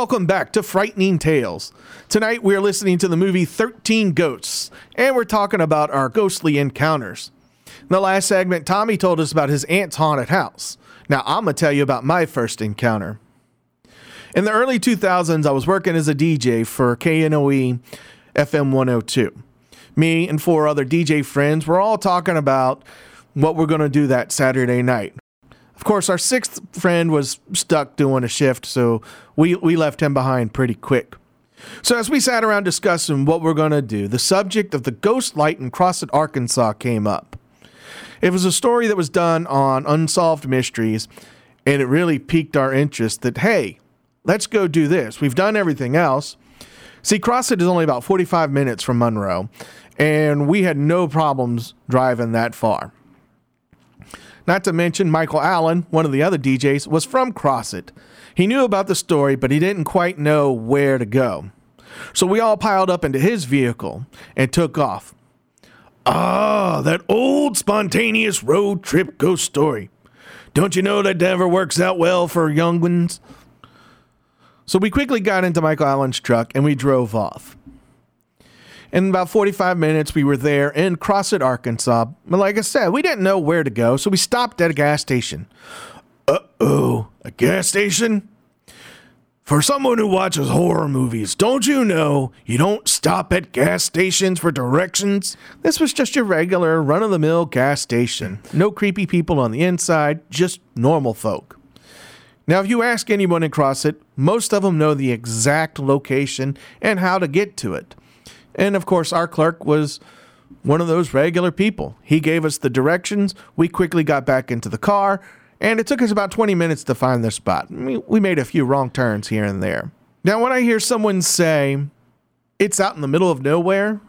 Speaker 1: Welcome back to Frightening Tales. Tonight we are listening to the movie 13 Ghosts, and we're talking about our ghostly encounters. In the last segment, Tommy told us about his aunt's haunted house. Now I'm going to tell you about my first encounter. In the early 2000s, I was working as a DJ for KNOE FM 102. Me and four other DJ friends were all talking about what we're going to do that Saturday night. Of course, our sixth friend was stuck doing a shift, so we, we left him behind pretty quick. So, as we sat around discussing what we're going to do, the subject of the ghost light in Crossett, Arkansas came up. It was a story that was done on Unsolved Mysteries, and it really piqued our interest that, hey, let's go do this. We've done everything else. See, Crossett is only about 45 minutes from Monroe, and we had no problems driving that far. Not to mention, Michael Allen, one of the other DJs, was from Crossett. He knew about the story, but he didn't quite know where to go. So we all piled up into his vehicle and took off. Ah, that old spontaneous road trip ghost story. Don't you know that never works out well for young ones? So we quickly got into Michael Allen's truck and we drove off. In about 45 minutes, we were there in Crossett, Arkansas. But like I said, we didn't know where to go, so we stopped at a gas station. Uh oh, a gas station? For someone who watches horror movies, don't you know you don't stop at gas stations for directions? This was just your regular run of the mill gas station. No creepy people on the inside, just normal folk. Now, if you ask anyone in Crossett, most of them know the exact location and how to get to it. And of course, our clerk was one of those regular people. He gave us the directions. We quickly got back into the car, and it took us about 20 minutes to find the spot. We made a few wrong turns here and there. Now, when I hear someone say, it's out in the middle of nowhere,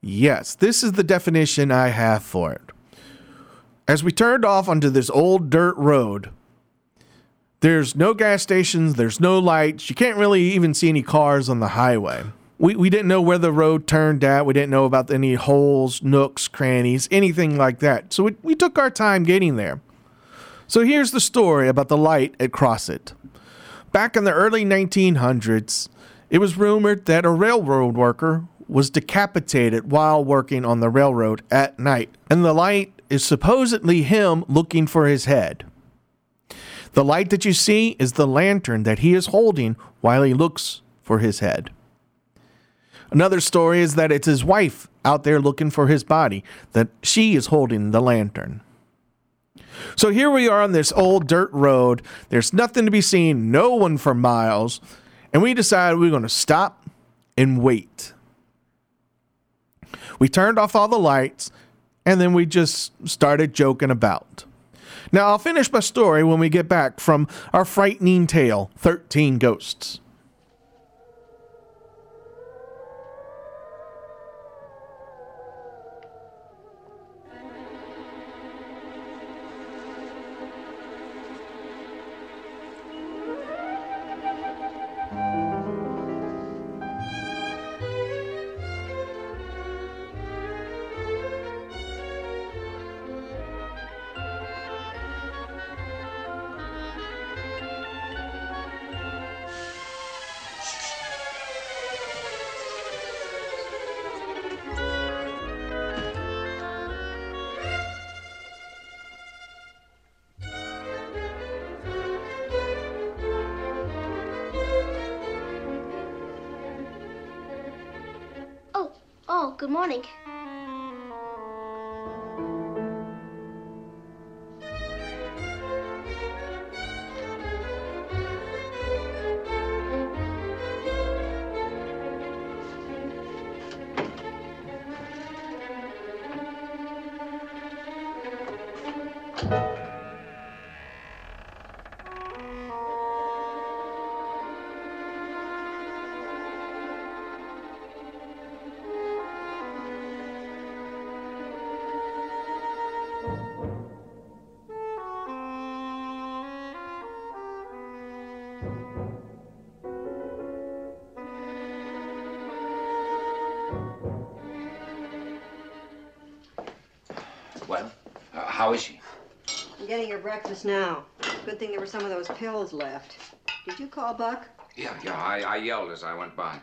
Speaker 1: yes, this is the definition I have for it. As we turned off onto this old dirt road, there's no gas stations, there's no lights, you can't really even see any cars on the highway we, we didn't know where the road turned at. We didn't know about any holes, nooks, crannies, anything like that. So we, we took our time getting there. So here's the story about the light at Crossett. Back in the early 1900s, it was rumored that a railroad worker was decapitated while working on the railroad at night, and the light is supposedly him looking for his head. The light that you see is the lantern that he is holding while he looks for his head. Another story is that it's his wife out there looking for his body, that she is holding the lantern. So here we are on this old dirt road. There's nothing to be seen, no one for miles. And we decided we are going to stop and wait. We turned off all the lights and then we just started joking about. Now, I'll finish my story when we get back from our frightening tale 13 Ghosts.
Speaker 15: Your breakfast now. Good thing there were some of those pills left. Did you call Buck?
Speaker 19: Yeah, yeah, I, I yelled as I went by.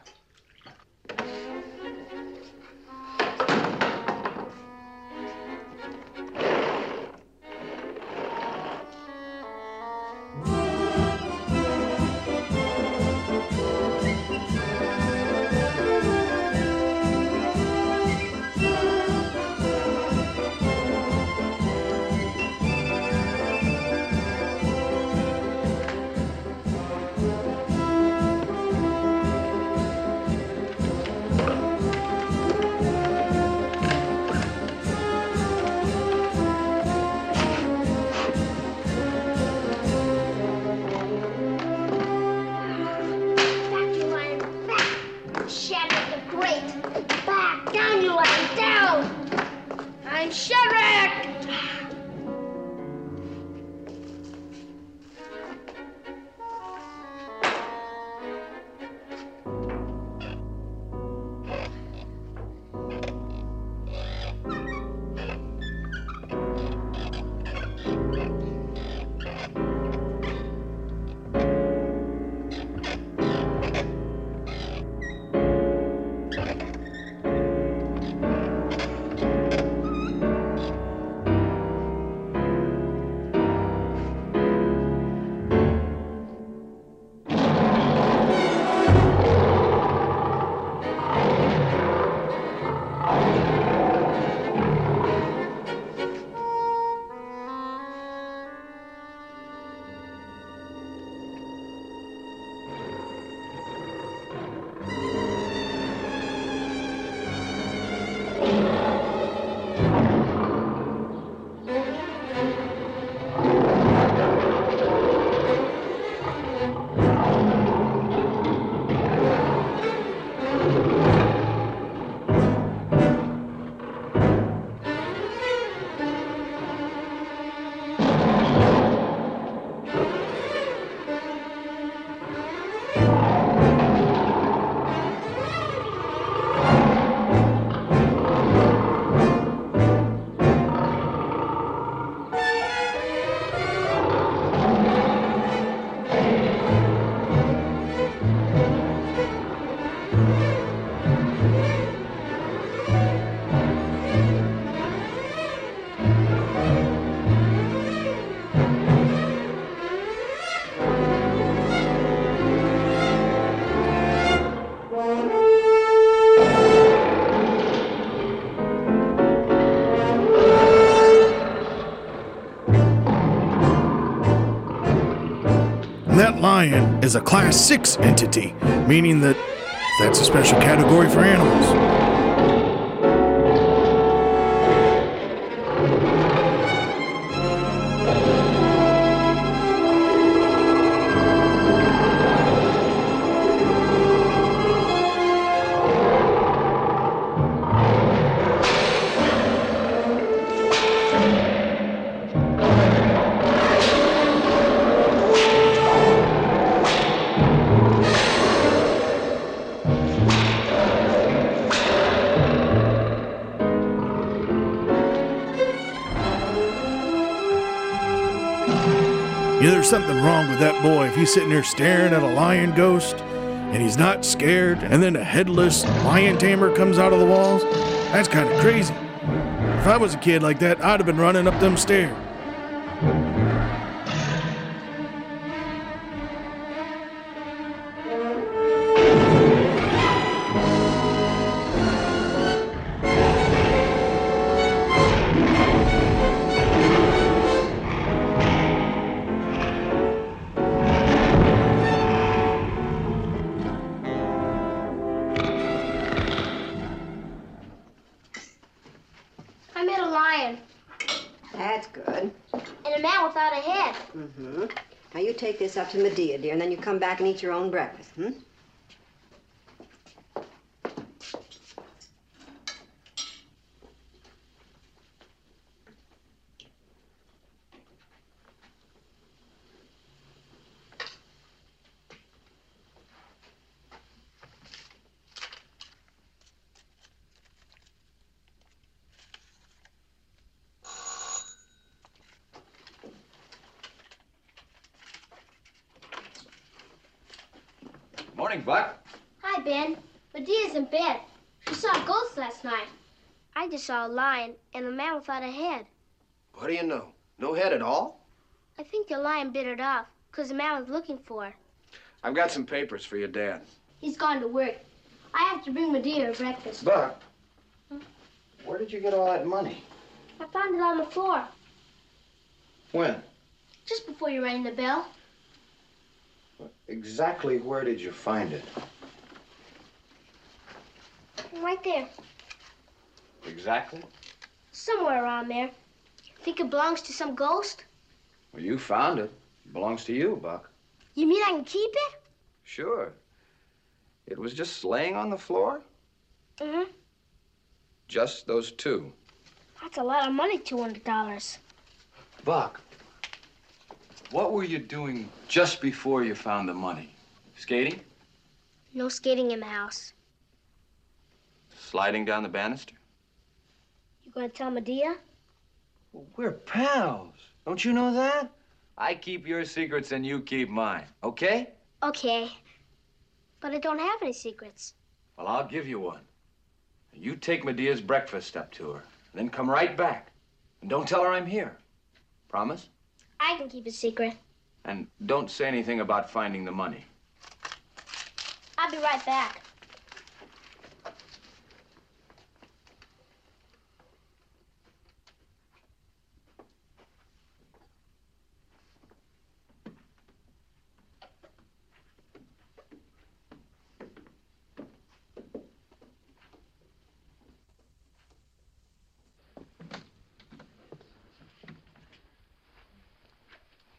Speaker 1: Is a class 6 entity, meaning that that's a special category for animals. Yeah, there's something wrong with that boy if he's sitting there staring at a lion ghost and he's not scared, and then a headless lion tamer comes out of the walls. That's kind of crazy. If I was a kid like that, I'd have been running up them stairs.
Speaker 15: To Medea, dear, and then you come back and eat your own breakfast. Hmm?
Speaker 19: Saw a lion and a man without a head.
Speaker 29: What do you know? No head at all?
Speaker 19: I think the lion bit it off because the man was looking for it.
Speaker 29: I've got some papers for your dad.
Speaker 19: He's gone to work. I have to bring Medea breakfast.
Speaker 29: Buck, where did you get all that money?
Speaker 19: I found it on the floor
Speaker 29: When?
Speaker 19: just before you rang the bell.
Speaker 29: Exactly where did you find it?
Speaker 19: Right there.
Speaker 29: Exactly?
Speaker 19: Somewhere around there. Think it belongs to some ghost?
Speaker 29: Well, you found it. It belongs to you, Buck.
Speaker 19: You mean I can keep it?
Speaker 29: Sure. It was just laying on the floor?
Speaker 19: Mm-hmm.
Speaker 29: Just those two.
Speaker 19: That's a lot of money, $200.
Speaker 30: Buck, what were you doing just before you found the money? Skating?
Speaker 19: No skating in the house.
Speaker 30: Sliding down the banister?
Speaker 19: Gonna tell Medea?
Speaker 30: We're pals. Don't you know that? I keep your secrets and you keep mine, okay?
Speaker 19: Okay. But I don't have any secrets.
Speaker 30: Well, I'll give you one. You take Medea's breakfast up to her, then come right back. And don't tell her I'm here. Promise?
Speaker 19: I can keep a secret.
Speaker 30: And don't say anything about finding the money.
Speaker 19: I'll be right back.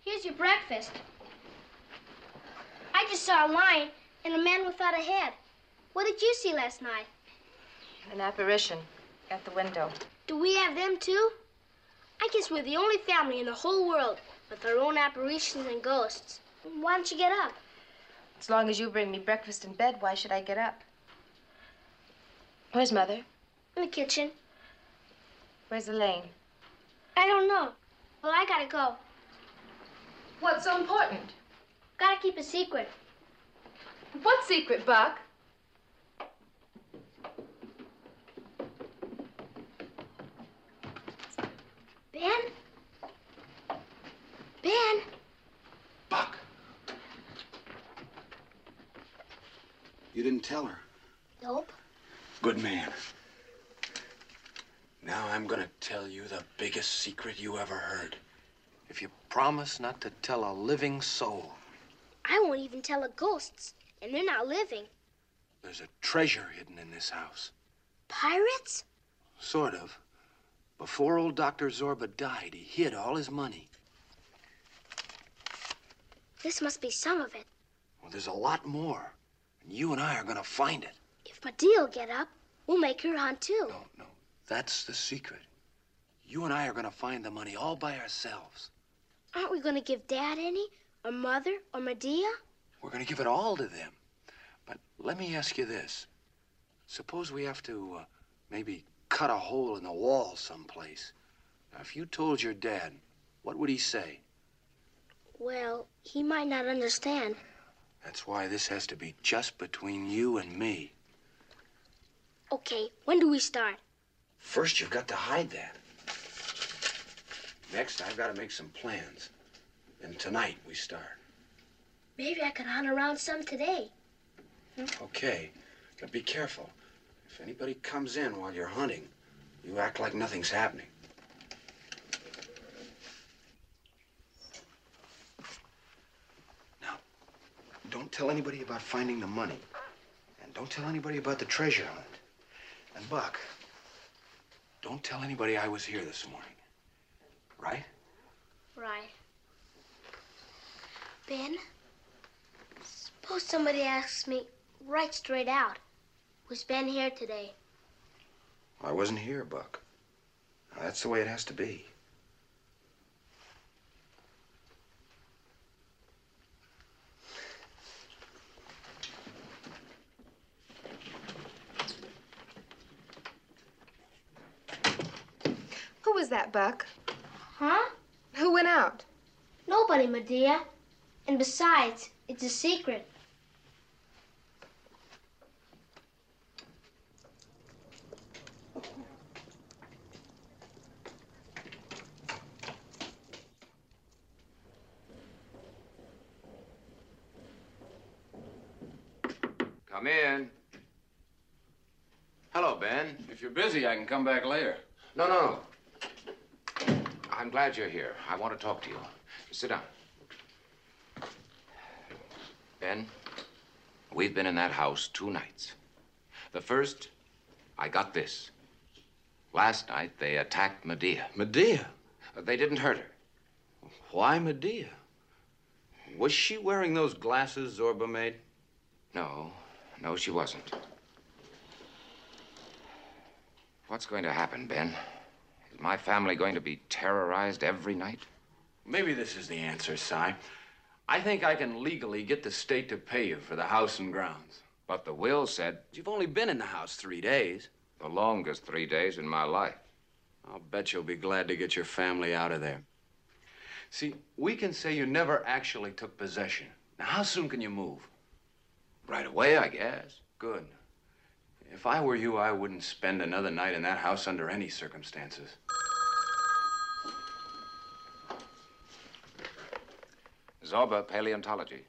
Speaker 19: Here's your breakfast. I just saw a lion and a man without a head. What did you see last night?
Speaker 20: An apparition at the window.
Speaker 19: Do we have them too? I guess we're the only family in the whole world with our own apparitions and ghosts. Why don't you get up?
Speaker 20: As long as you bring me breakfast in bed, why should I get up? Where's Mother?
Speaker 19: In the kitchen.
Speaker 20: Where's Elaine?
Speaker 19: I don't know. Well, I gotta go.
Speaker 20: What's so important?
Speaker 19: Gotta keep a secret.
Speaker 20: What secret, Buck?
Speaker 19: Ben? Ben? Buck.
Speaker 22: You didn't tell her.
Speaker 19: Nope.
Speaker 22: Good man. Now I'm gonna tell you the biggest secret you ever heard.
Speaker 29: If you promise not to tell a living soul,
Speaker 19: I won't even tell the ghosts, and they're not living.
Speaker 22: There's a treasure hidden in this house.
Speaker 19: Pirates?
Speaker 22: Sort of. Before old Dr. Zorba died, he hid all his money.
Speaker 19: This must be some of it.
Speaker 22: Well, there's a lot more. And you and I are gonna find it.
Speaker 19: If Medea'll get up, we'll make her hunt too. No, no.
Speaker 22: That's the secret. You and I are gonna find the money all by ourselves.
Speaker 19: Aren't we gonna give Dad any? Or Mother? Or Medea?
Speaker 22: We're gonna give it all to them. But let me ask you this. Suppose we have to uh, maybe cut a hole in the wall someplace. Now, if you told your dad, what would he say?
Speaker 19: Well, he might not understand.
Speaker 22: That's why this has to be just between you and me.
Speaker 19: Okay, when do we start?
Speaker 22: First, you've got to hide that. Next, I've got to make some plans. And tonight, we start.
Speaker 19: Maybe I could hunt around some today.
Speaker 22: Okay, but be careful. If anybody comes in while you're hunting, you act like nothing's happening. Now, don't tell anybody about finding the money. And don't tell anybody about the treasure hunt. And Buck, don't tell anybody I was here this morning. Right?
Speaker 19: Right. Ben, suppose somebody asks me right straight out, was Ben here today?
Speaker 22: I wasn't here, Buck. Now, that's the way it has to be.
Speaker 20: Who was that, Buck?
Speaker 19: Huh?
Speaker 20: Who went out?
Speaker 19: Nobody, my dear. And besides, it's a secret.
Speaker 17: Come in. Hello, Ben.
Speaker 31: If you're busy, I can come back later.
Speaker 17: No, no. I'm glad you're here. I want to talk to you. Sit down. Ben, we've been in that house two nights. The first, I got this. Last night, they attacked Medea.
Speaker 22: Medea?
Speaker 17: Uh, they didn't hurt her.
Speaker 22: Why Medea? Was she wearing those glasses Zorba made?
Speaker 17: No, no, she wasn't. What's going to happen, Ben? Is my family going to be terrorized every night?
Speaker 22: Maybe this is the answer, Cy. I think I can legally get the state to pay you for the house and grounds.
Speaker 17: But the will said
Speaker 22: You've only been in the house three days.
Speaker 17: the longest three days in my life.
Speaker 22: I'll bet you'll be glad to get your family out of there. See, we can say you never actually took possession. Now, how soon can you move?
Speaker 17: Right away, I guess.
Speaker 22: Good. If I were you, I wouldn't spend another night in that house under any circumstances.
Speaker 17: Zorba Paleontology.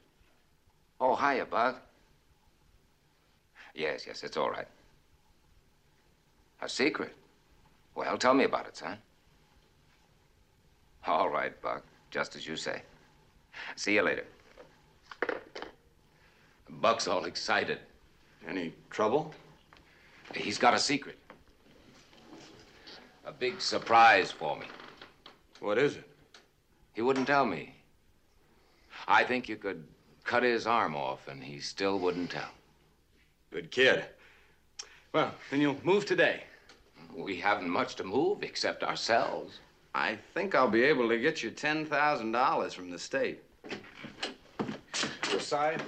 Speaker 17: Oh, hiya, Buck. Yes, yes, it's all right. A secret? Well, tell me about it, son. All right, Buck. Just as you say. See you later. Buck's all excited.
Speaker 22: Any trouble?
Speaker 17: He's got a secret. A big surprise for me.
Speaker 22: What is it?
Speaker 17: He wouldn't tell me. I think you could cut his arm off and he still wouldn't tell.
Speaker 22: Good kid. Well, then you'll move today.
Speaker 17: We haven't much to move except ourselves.
Speaker 22: I think I'll be able to get you $10,000 from the state.
Speaker 24: Josiah,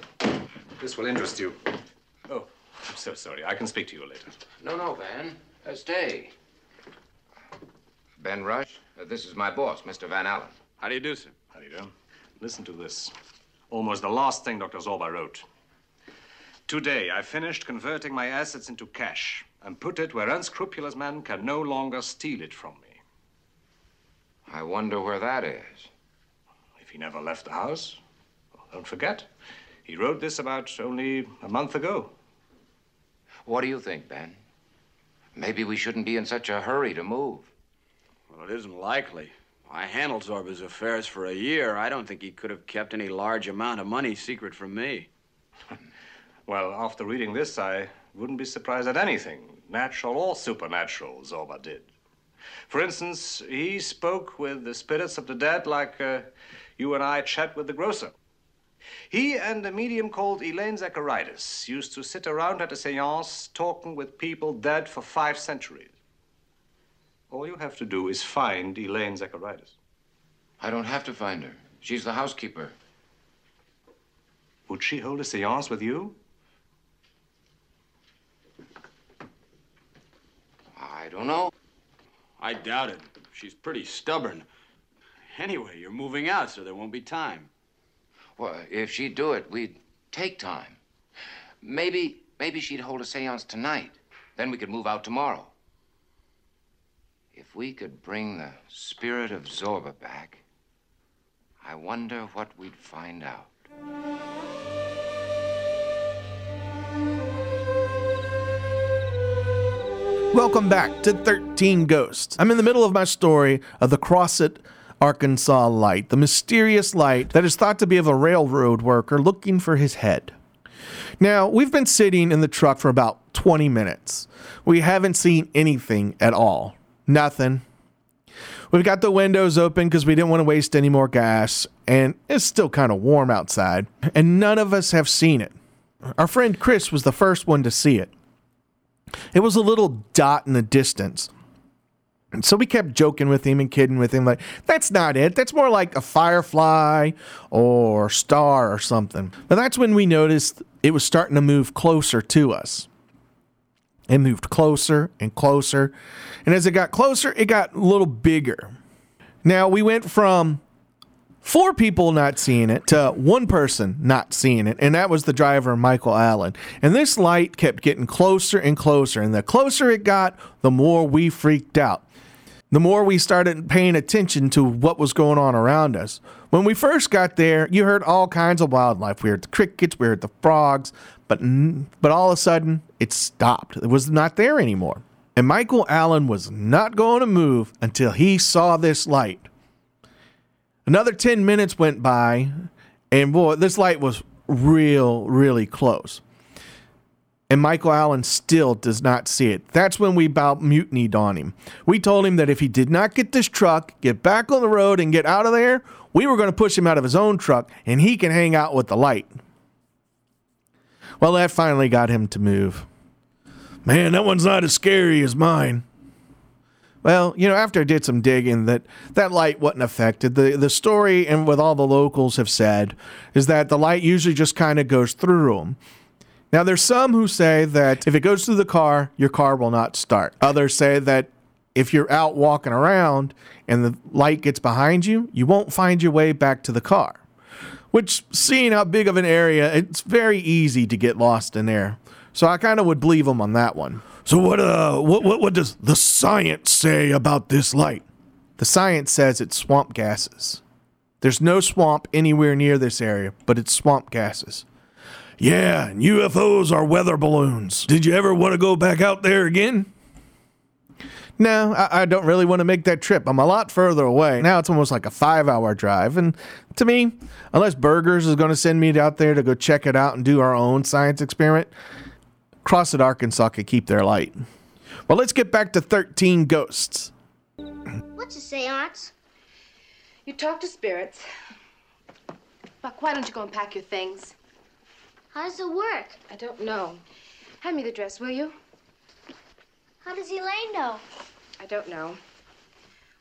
Speaker 24: this will interest you. I'm so sorry. I can speak to you later.
Speaker 17: No, no, Van. Uh, stay. Ben Rush, uh, this is my boss, Mr. Van Allen.
Speaker 22: How do you do, sir?
Speaker 24: How do you do? Listen to this. Almost the last thing Dr. Zorba wrote. Today, I finished converting my assets into cash and put it where unscrupulous men can no longer steal it from me.
Speaker 17: I wonder where that is.
Speaker 24: If he never left the house, well, don't forget, he wrote this about only a month ago.
Speaker 17: What do you think, Ben? Maybe we shouldn't be in such a hurry to move.
Speaker 22: Well, it isn't likely. I handled Zorba's affairs for a year. I don't think he could have kept any large amount of money secret from me.
Speaker 24: Well, after reading this, I wouldn't be surprised at anything, natural or supernatural, Zorba did. For instance, he spoke with the spirits of the dead like uh, you and I chat with the grocer. He and a medium called Elaine Zacharias used to sit around at a seance talking with people dead for five centuries. All you have to do is find Elaine Zacharias.
Speaker 17: I don't have to find her. She's the housekeeper.
Speaker 24: Would she hold a seance with you?
Speaker 17: I don't know.
Speaker 22: I doubt it. She's pretty stubborn. Anyway, you're moving out, so there won't be time.
Speaker 17: Well, if she'd do it, we'd take time. Maybe, maybe she'd hold a seance tonight. Then we could move out tomorrow. If we could bring the spirit of Zorba back, I wonder what we'd find out.
Speaker 1: Welcome back to 13 Ghosts. I'm in the middle of my story of the Crossett, Arkansas light, the mysterious light that is thought to be of a railroad worker looking for his head. Now, we've been sitting in the truck for about 20 minutes. We haven't seen anything at all. Nothing. We've got the windows open because we didn't want to waste any more gas, and it's still kind of warm outside, and none of us have seen it. Our friend Chris was the first one to see it. It was a little dot in the distance. And so we kept joking with him and kidding with him, like, that's not it. That's more like a firefly or star or something. But that's when we noticed it was starting to move closer to us. It moved closer and closer. And as it got closer, it got a little bigger. Now we went from four people not seeing it to one person not seeing it, and that was the driver, Michael Allen. And this light kept getting closer and closer, and the closer it got, the more we freaked out. The more we started paying attention to what was going on around us. When we first got there, you heard all kinds of wildlife. We heard the crickets, we heard the frogs, but but all of a sudden it stopped. It was not there anymore. And Michael Allen was not going to move until he saw this light. Another 10 minutes went by, and boy, this light was real, really close. And Michael Allen still does not see it. That's when we about mutinied on him. We told him that if he did not get this truck, get back on the road, and get out of there, we were going to push him out of his own truck and he can hang out with the light. Well, that finally got him to move.
Speaker 32: Man, that one's not as scary as mine.
Speaker 1: Well, you know, after I did some digging, that that light wasn't affected. The the story and what all the locals have said is that the light usually just kind of goes through them. Now, there's some who say that if it goes through the car, your car will not start. Others say that if you're out walking around and the light gets behind you, you won't find your way back to the car. Which, seeing how big of an area, it's very easy to get lost in there. So I kind of would believe them on that one.
Speaker 32: So what uh what, what what does the science say about this light?
Speaker 1: The science says it's swamp gases. There's no swamp anywhere near this area, but it's swamp gases.
Speaker 32: Yeah, and UFOs are weather balloons. Did you ever want to go back out there again?
Speaker 1: No, I, I, don't really want to make that trip. I'm a lot further away. Now it's almost like a five hour drive. And to me, unless Burgers is going to send me out there to go check it out and do our own science experiment, Crossett, Arkansas could keep their light. Well, let's get back to 13 Ghosts.
Speaker 19: What's a seance?
Speaker 20: You talk to spirits. Buck, why don't you go and pack your things?
Speaker 19: How does it work?
Speaker 20: I don't know. Hand me the dress, will you?
Speaker 19: How does Elaine know?
Speaker 20: I don't know.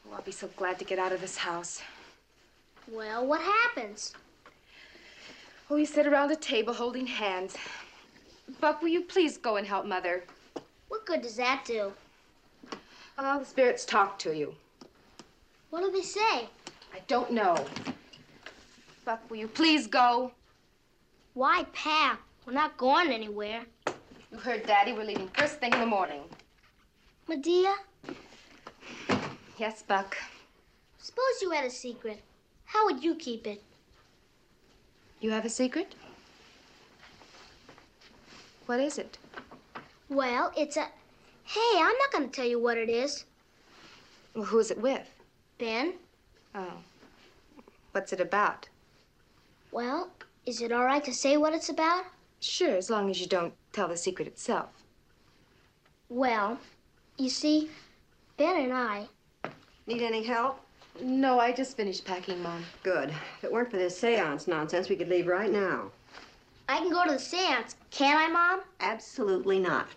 Speaker 20: Oh, I'll be so glad to get out of this house.
Speaker 19: Well, what happens?
Speaker 20: Oh, we sit around a table holding hands. Buck, will you please go and help Mother?
Speaker 19: What good does that do?
Speaker 20: Oh, the spirits talk to you.
Speaker 19: What do they say?
Speaker 20: I don't know. Buck, will you please go?
Speaker 19: Why, Pap? We're not going anywhere.
Speaker 20: You heard Daddy. We're leaving first thing in the morning.
Speaker 19: Medea?
Speaker 20: Yes, Buck.
Speaker 19: Suppose you had a secret. How would you keep it?
Speaker 20: You have a secret? What is it?
Speaker 19: Well, it's a. Hey, I'm not going to tell you what it is.
Speaker 20: Well, who's it with?
Speaker 19: Ben.
Speaker 20: Oh. What's it about?
Speaker 19: Well, is it all right to say what it's about?
Speaker 20: Sure, as long as you don't tell the secret itself.
Speaker 19: Well, you see, Ben and I.
Speaker 26: Need any help?
Speaker 20: No, I just finished packing, Mom.
Speaker 26: Good. If it weren't for this seance nonsense, we could leave right now.
Speaker 19: I can go to the seance, can I, Mom?
Speaker 26: Absolutely not.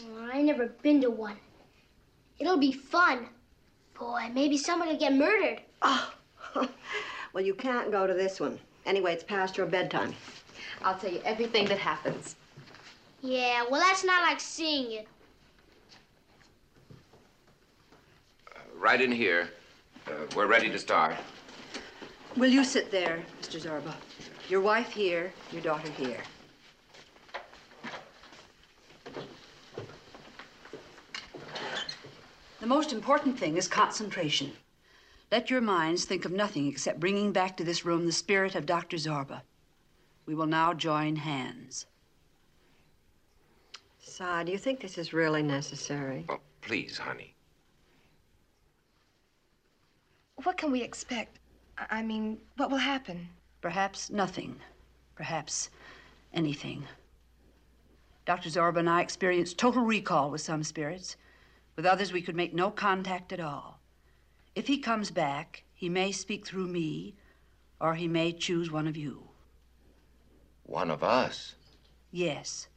Speaker 19: Oh, I never been to one. It'll be fun. Boy, maybe someone will get murdered.
Speaker 26: Oh. well, you can't go to this one. Anyway, it's past your bedtime.
Speaker 20: I'll tell you everything that happens.
Speaker 19: Yeah, well, that's not like seeing it.
Speaker 17: Uh, right in here. Uh, we're ready to start.
Speaker 26: Will you sit there, Mr. Zorba? Your wife here, your daughter here. The most important thing is concentration. Let your minds think of nothing except bringing back to this room the spirit of Dr. Zorba. We will now join hands.
Speaker 15: Cy, do you think this is really necessary?
Speaker 17: Oh, please, honey.
Speaker 20: What can we expect? I mean, what will happen?
Speaker 26: Perhaps nothing. Perhaps anything. Dr. Zorba and I experienced total recall with some spirits. With others, we could make no contact at all. If he comes back, he may speak through me, or he may choose one of you.
Speaker 17: One of us?
Speaker 26: Yes.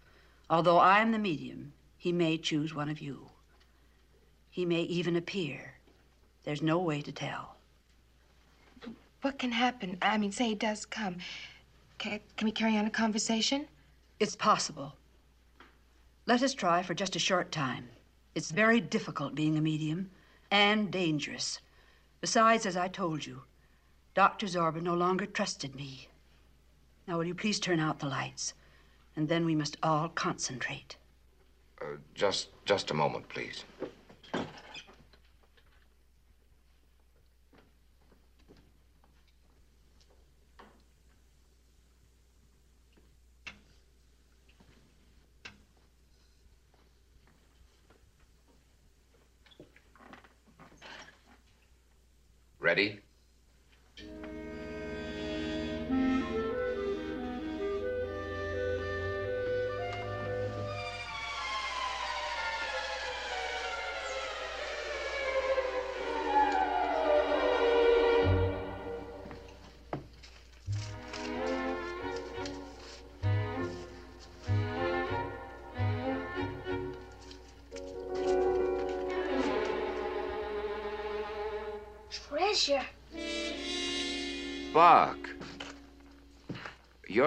Speaker 26: Although I am the medium, he may choose one of you. He may even appear. There's no way to tell.
Speaker 20: What can happen? I mean, say he does come. Can, can we carry on a conversation?
Speaker 26: It's possible. Let us try for just a short time. It's very difficult being a medium and dangerous. Besides, as I told you, Dr. Zorba no longer trusted me. Now, will you please turn out the lights? And then we must all concentrate.
Speaker 17: Uh, just, just a moment, please. Ready?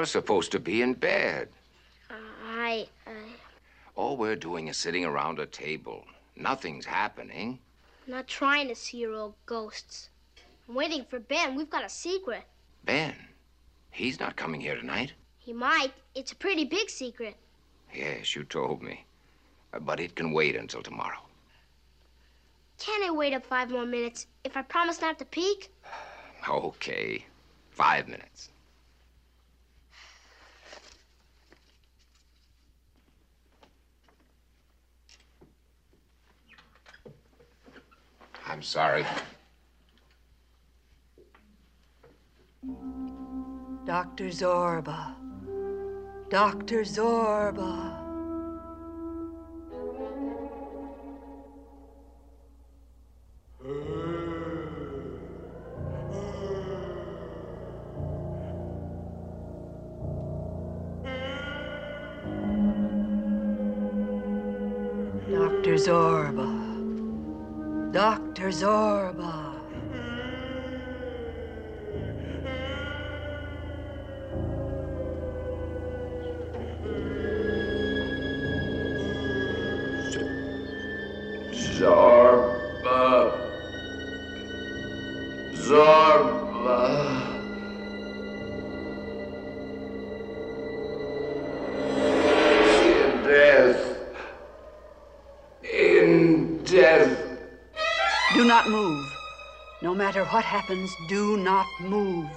Speaker 17: You're supposed to be in bed.
Speaker 19: I, I,
Speaker 17: All we're doing is sitting around a table. Nothing's happening.
Speaker 19: I'm not trying to see your old ghosts. I'm waiting for Ben. We've got a secret.
Speaker 17: Ben, he's not coming here tonight.
Speaker 19: He might. It's a pretty big secret.
Speaker 17: Yes, you told me. Uh, But it can wait until tomorrow.
Speaker 19: Can I wait up five more minutes if I promise not to peek?
Speaker 17: Okay. Five minutes. I'm sorry.
Speaker 26: Dr. Zorba. Dr. Zorba. Dr. Zorba. Dr. Zorba.
Speaker 33: Zorba.
Speaker 26: Matter what happens, do not move.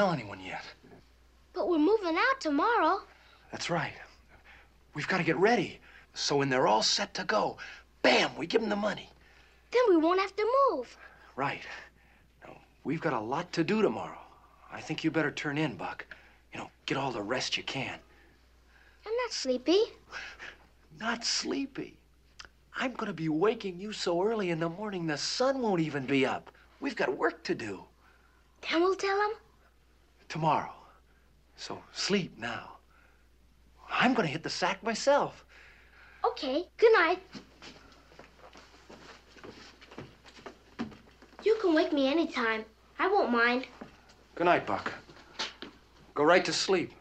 Speaker 19: Tell
Speaker 22: anyone yet.
Speaker 19: But we're moving out tomorrow.
Speaker 22: That's right. We've got to get ready. So when they're all set to go, bam, we give them the money.
Speaker 19: Then we won't have to move.
Speaker 22: Right. Now, we've got a lot to do tomorrow. I think you better turn in, Buck. You know, get all the rest you can.
Speaker 19: I'm not sleepy.
Speaker 22: Not sleepy. I'm going to be waking you so early in the morning the sun won't even be up. We've got work to do
Speaker 19: Then we'll tell him.
Speaker 22: Tomorrow. So sleep now. I'm going to hit the sack myself.
Speaker 19: Okay, good night. You can wake me anytime. I won't mind.
Speaker 22: Good night, Buck. Go right to sleep.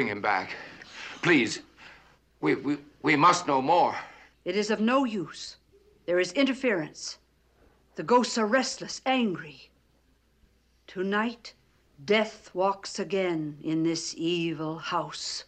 Speaker 17: Bring him back. Please. We, we, we must know more.
Speaker 26: It is of no use. There is interference. The ghosts are restless, angry. Tonight, death walks again in this evil house.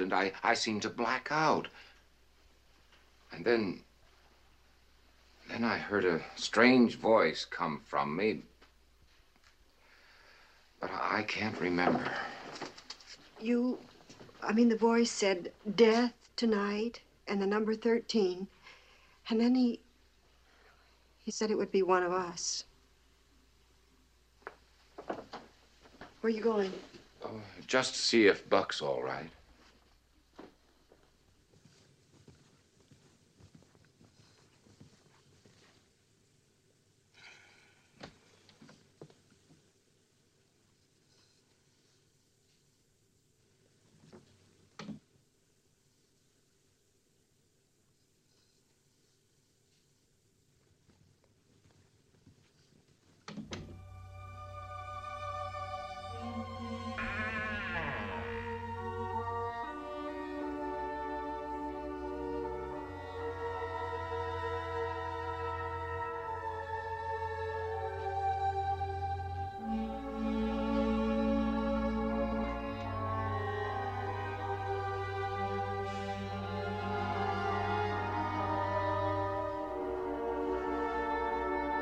Speaker 17: For an instant, I, I seemed to black out. And then, then I heard a strange voice come from me. But I can't remember.
Speaker 15: You, I mean, the voice said death tonight and the number 13. And then he, he said it would be one of us. Where are you going?
Speaker 17: Oh, just to see if Buck's all right.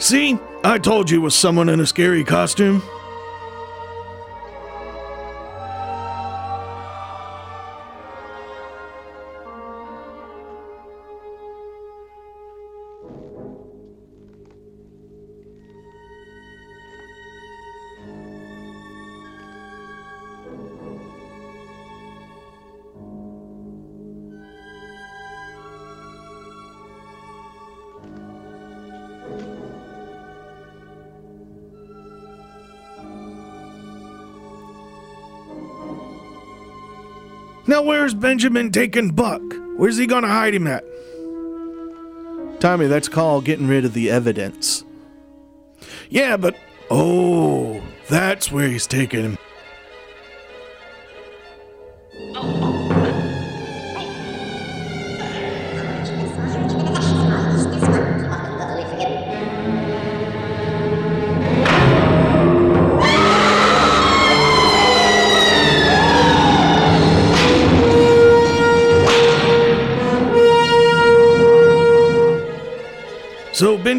Speaker 1: See? I told you it was someone in a scary costume. Benjamin taking Buck? Where's he gonna hide him at?
Speaker 34: Tommy, that's called getting rid of the evidence.
Speaker 1: Yeah, but. Oh, that's where he's taking him.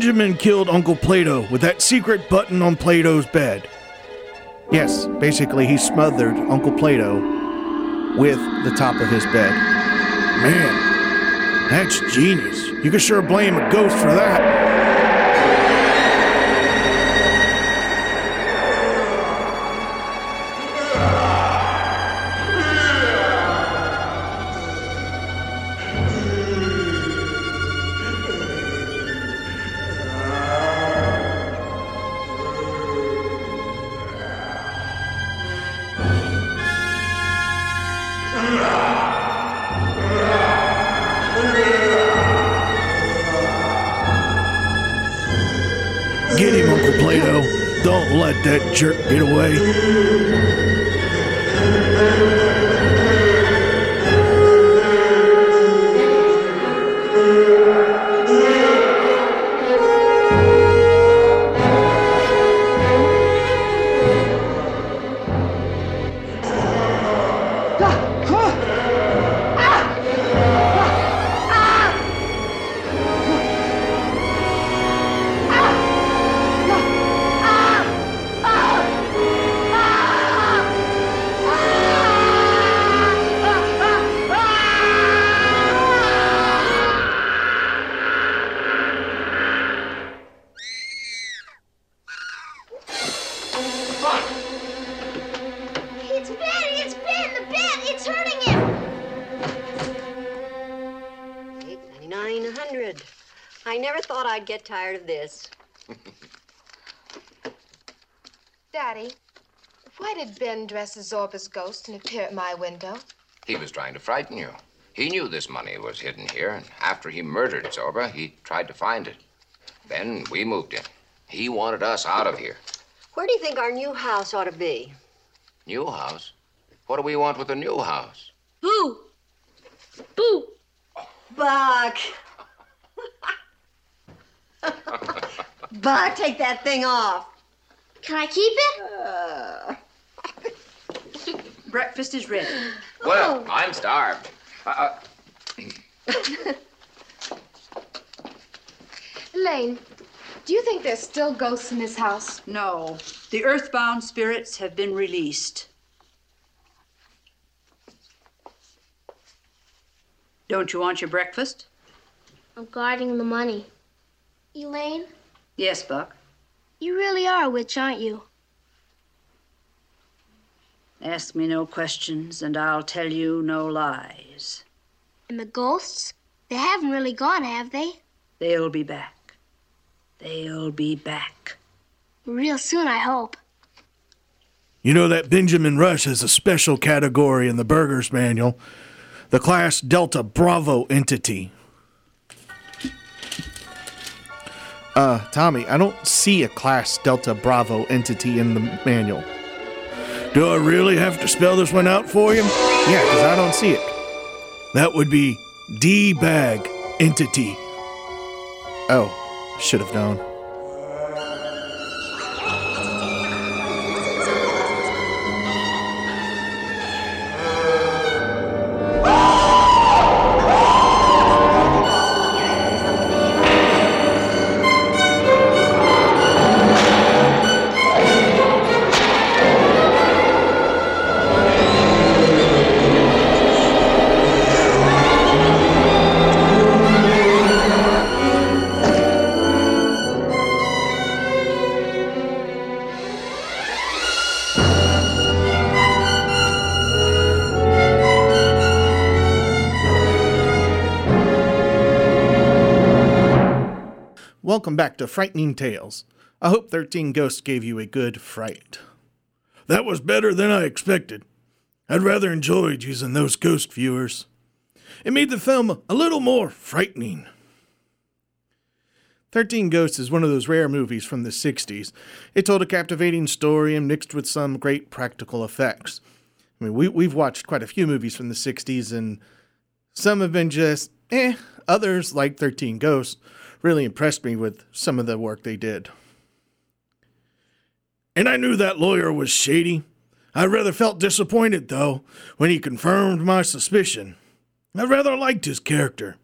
Speaker 1: Benjamin killed Uncle Plato with that secret button on Plato's bed.
Speaker 35: Yes, basically, he smothered Uncle Plato with the top of his bed.
Speaker 1: Man, that's genius. You can sure blame a ghost for that.
Speaker 15: Tired of this.
Speaker 20: Daddy, why did Ben dress as Zorba's ghost and appear at my window?
Speaker 17: He was trying to frighten you. He knew this money was hidden here, and after he murdered Zorba, he tried to find it. Then we moved in. He wanted us out of here.
Speaker 15: Where do you think our new house ought to be?
Speaker 17: New house? What do we want with a new house?
Speaker 19: Boo! Boo!
Speaker 15: Buck! Buck, take that thing off.
Speaker 19: Can I keep it?
Speaker 26: Breakfast is ready.
Speaker 17: Well, I'm starved. Uh,
Speaker 20: Elaine, do you think there's still ghosts in this house?
Speaker 26: No. The earthbound spirits have been released. Don't you want your breakfast?
Speaker 19: I'm guarding the money. Elaine,
Speaker 26: Yes, Buck.
Speaker 19: you really are a witch, aren't you?
Speaker 26: Ask me no questions, and I'll tell you no lies.
Speaker 19: And the ghosts? They haven't really gone, have they?
Speaker 26: They'll be back. They'll be back.
Speaker 19: Real soon, I hope.
Speaker 1: You know that Benjamin Rush has a special category in the Burgers Manual the class Delta Bravo entity.
Speaker 35: Uh, Tommy, I don't see a class Delta Bravo entity in the manual.
Speaker 1: Do I really have to spell this one out for you?
Speaker 35: Yeah, because I don't see it.
Speaker 1: That would be D bag entity.
Speaker 35: Oh, should have known. Back to Frightening Tales. I hope 13 Ghosts gave you a good fright.
Speaker 1: That was better than I expected. I'd rather enjoyed using those ghost viewers. It made the film a little more frightening.
Speaker 35: 13 Ghosts is one of those rare movies from the 60s. It told a captivating story and mixed with some great practical effects. I mean, we, we've watched quite a few movies from the 60s, and some have been just eh. Others, like 13 Ghosts, really impressed me with some of the work they did.
Speaker 1: And I knew that lawyer was shady. I rather felt disappointed, though, when he confirmed my suspicion. I rather liked his character.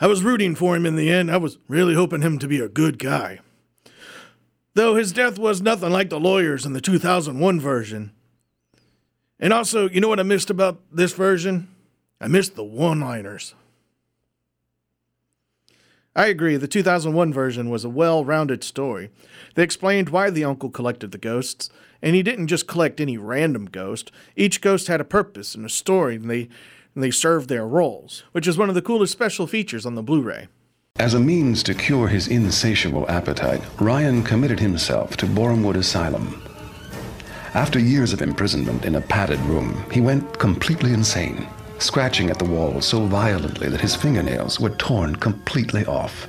Speaker 36: I was rooting for him in the end. I was really hoping him to be a good guy. Though his death was nothing like the lawyers in the 2001 version. And also, you know what I missed about this version? I missed the one liners. I agree, the 2001 version was a well rounded story. They explained why the uncle collected the ghosts, and he didn't just collect any random ghost. Each ghost had a purpose and a story, and they, and they served their roles, which is one of the coolest special features on the Blu ray.
Speaker 37: As a means to cure his insatiable appetite, Ryan committed himself to Borehamwood Asylum. After years of imprisonment in a padded room, he went completely insane scratching at the wall so violently that his fingernails were torn completely off.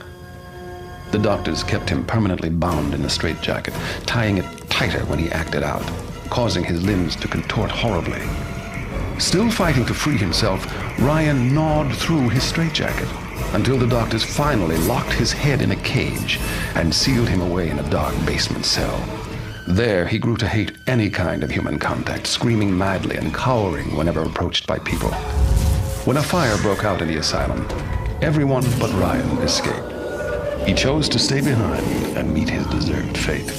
Speaker 37: The doctors kept him permanently bound in a straitjacket, tying it tighter when he acted out, causing his limbs to contort horribly. Still fighting to free himself, Ryan gnawed through his straitjacket until the doctors finally locked his head in a cage and sealed him away in a dark basement cell. There, he grew to hate any kind of human contact, screaming madly and cowering whenever approached by people. When a fire broke out in the asylum, everyone but Ryan escaped. He chose to stay behind and meet his deserved fate.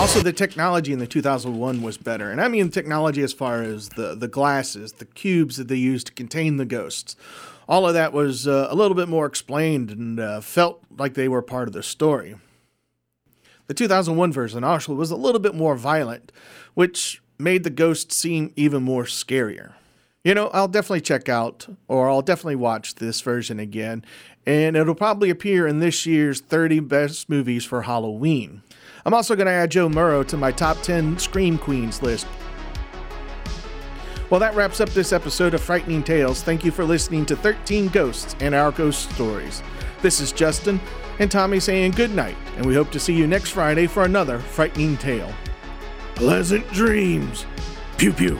Speaker 1: Also, the technology in the 2001 was better. And I mean technology as far as the, the glasses, the cubes that they used to contain the ghosts. All of that was uh, a little bit more explained and uh, felt like they were part of the story. The 2001 version actually was a little bit more violent, which made the ghost seem even more scarier. You know, I'll definitely check out, or I'll definitely watch this version again, and it'll probably appear in this year's 30 best movies for Halloween. I'm also going to add Jo Morrow to my top 10 Scream Queens list. Well, that wraps up this episode of Frightening Tales. Thank you for listening to 13 Ghosts and Our Ghost Stories. This is Justin and Tommy saying good night, and we hope to see you next Friday for another frightening tale.
Speaker 36: Pleasant dreams. Pew pew.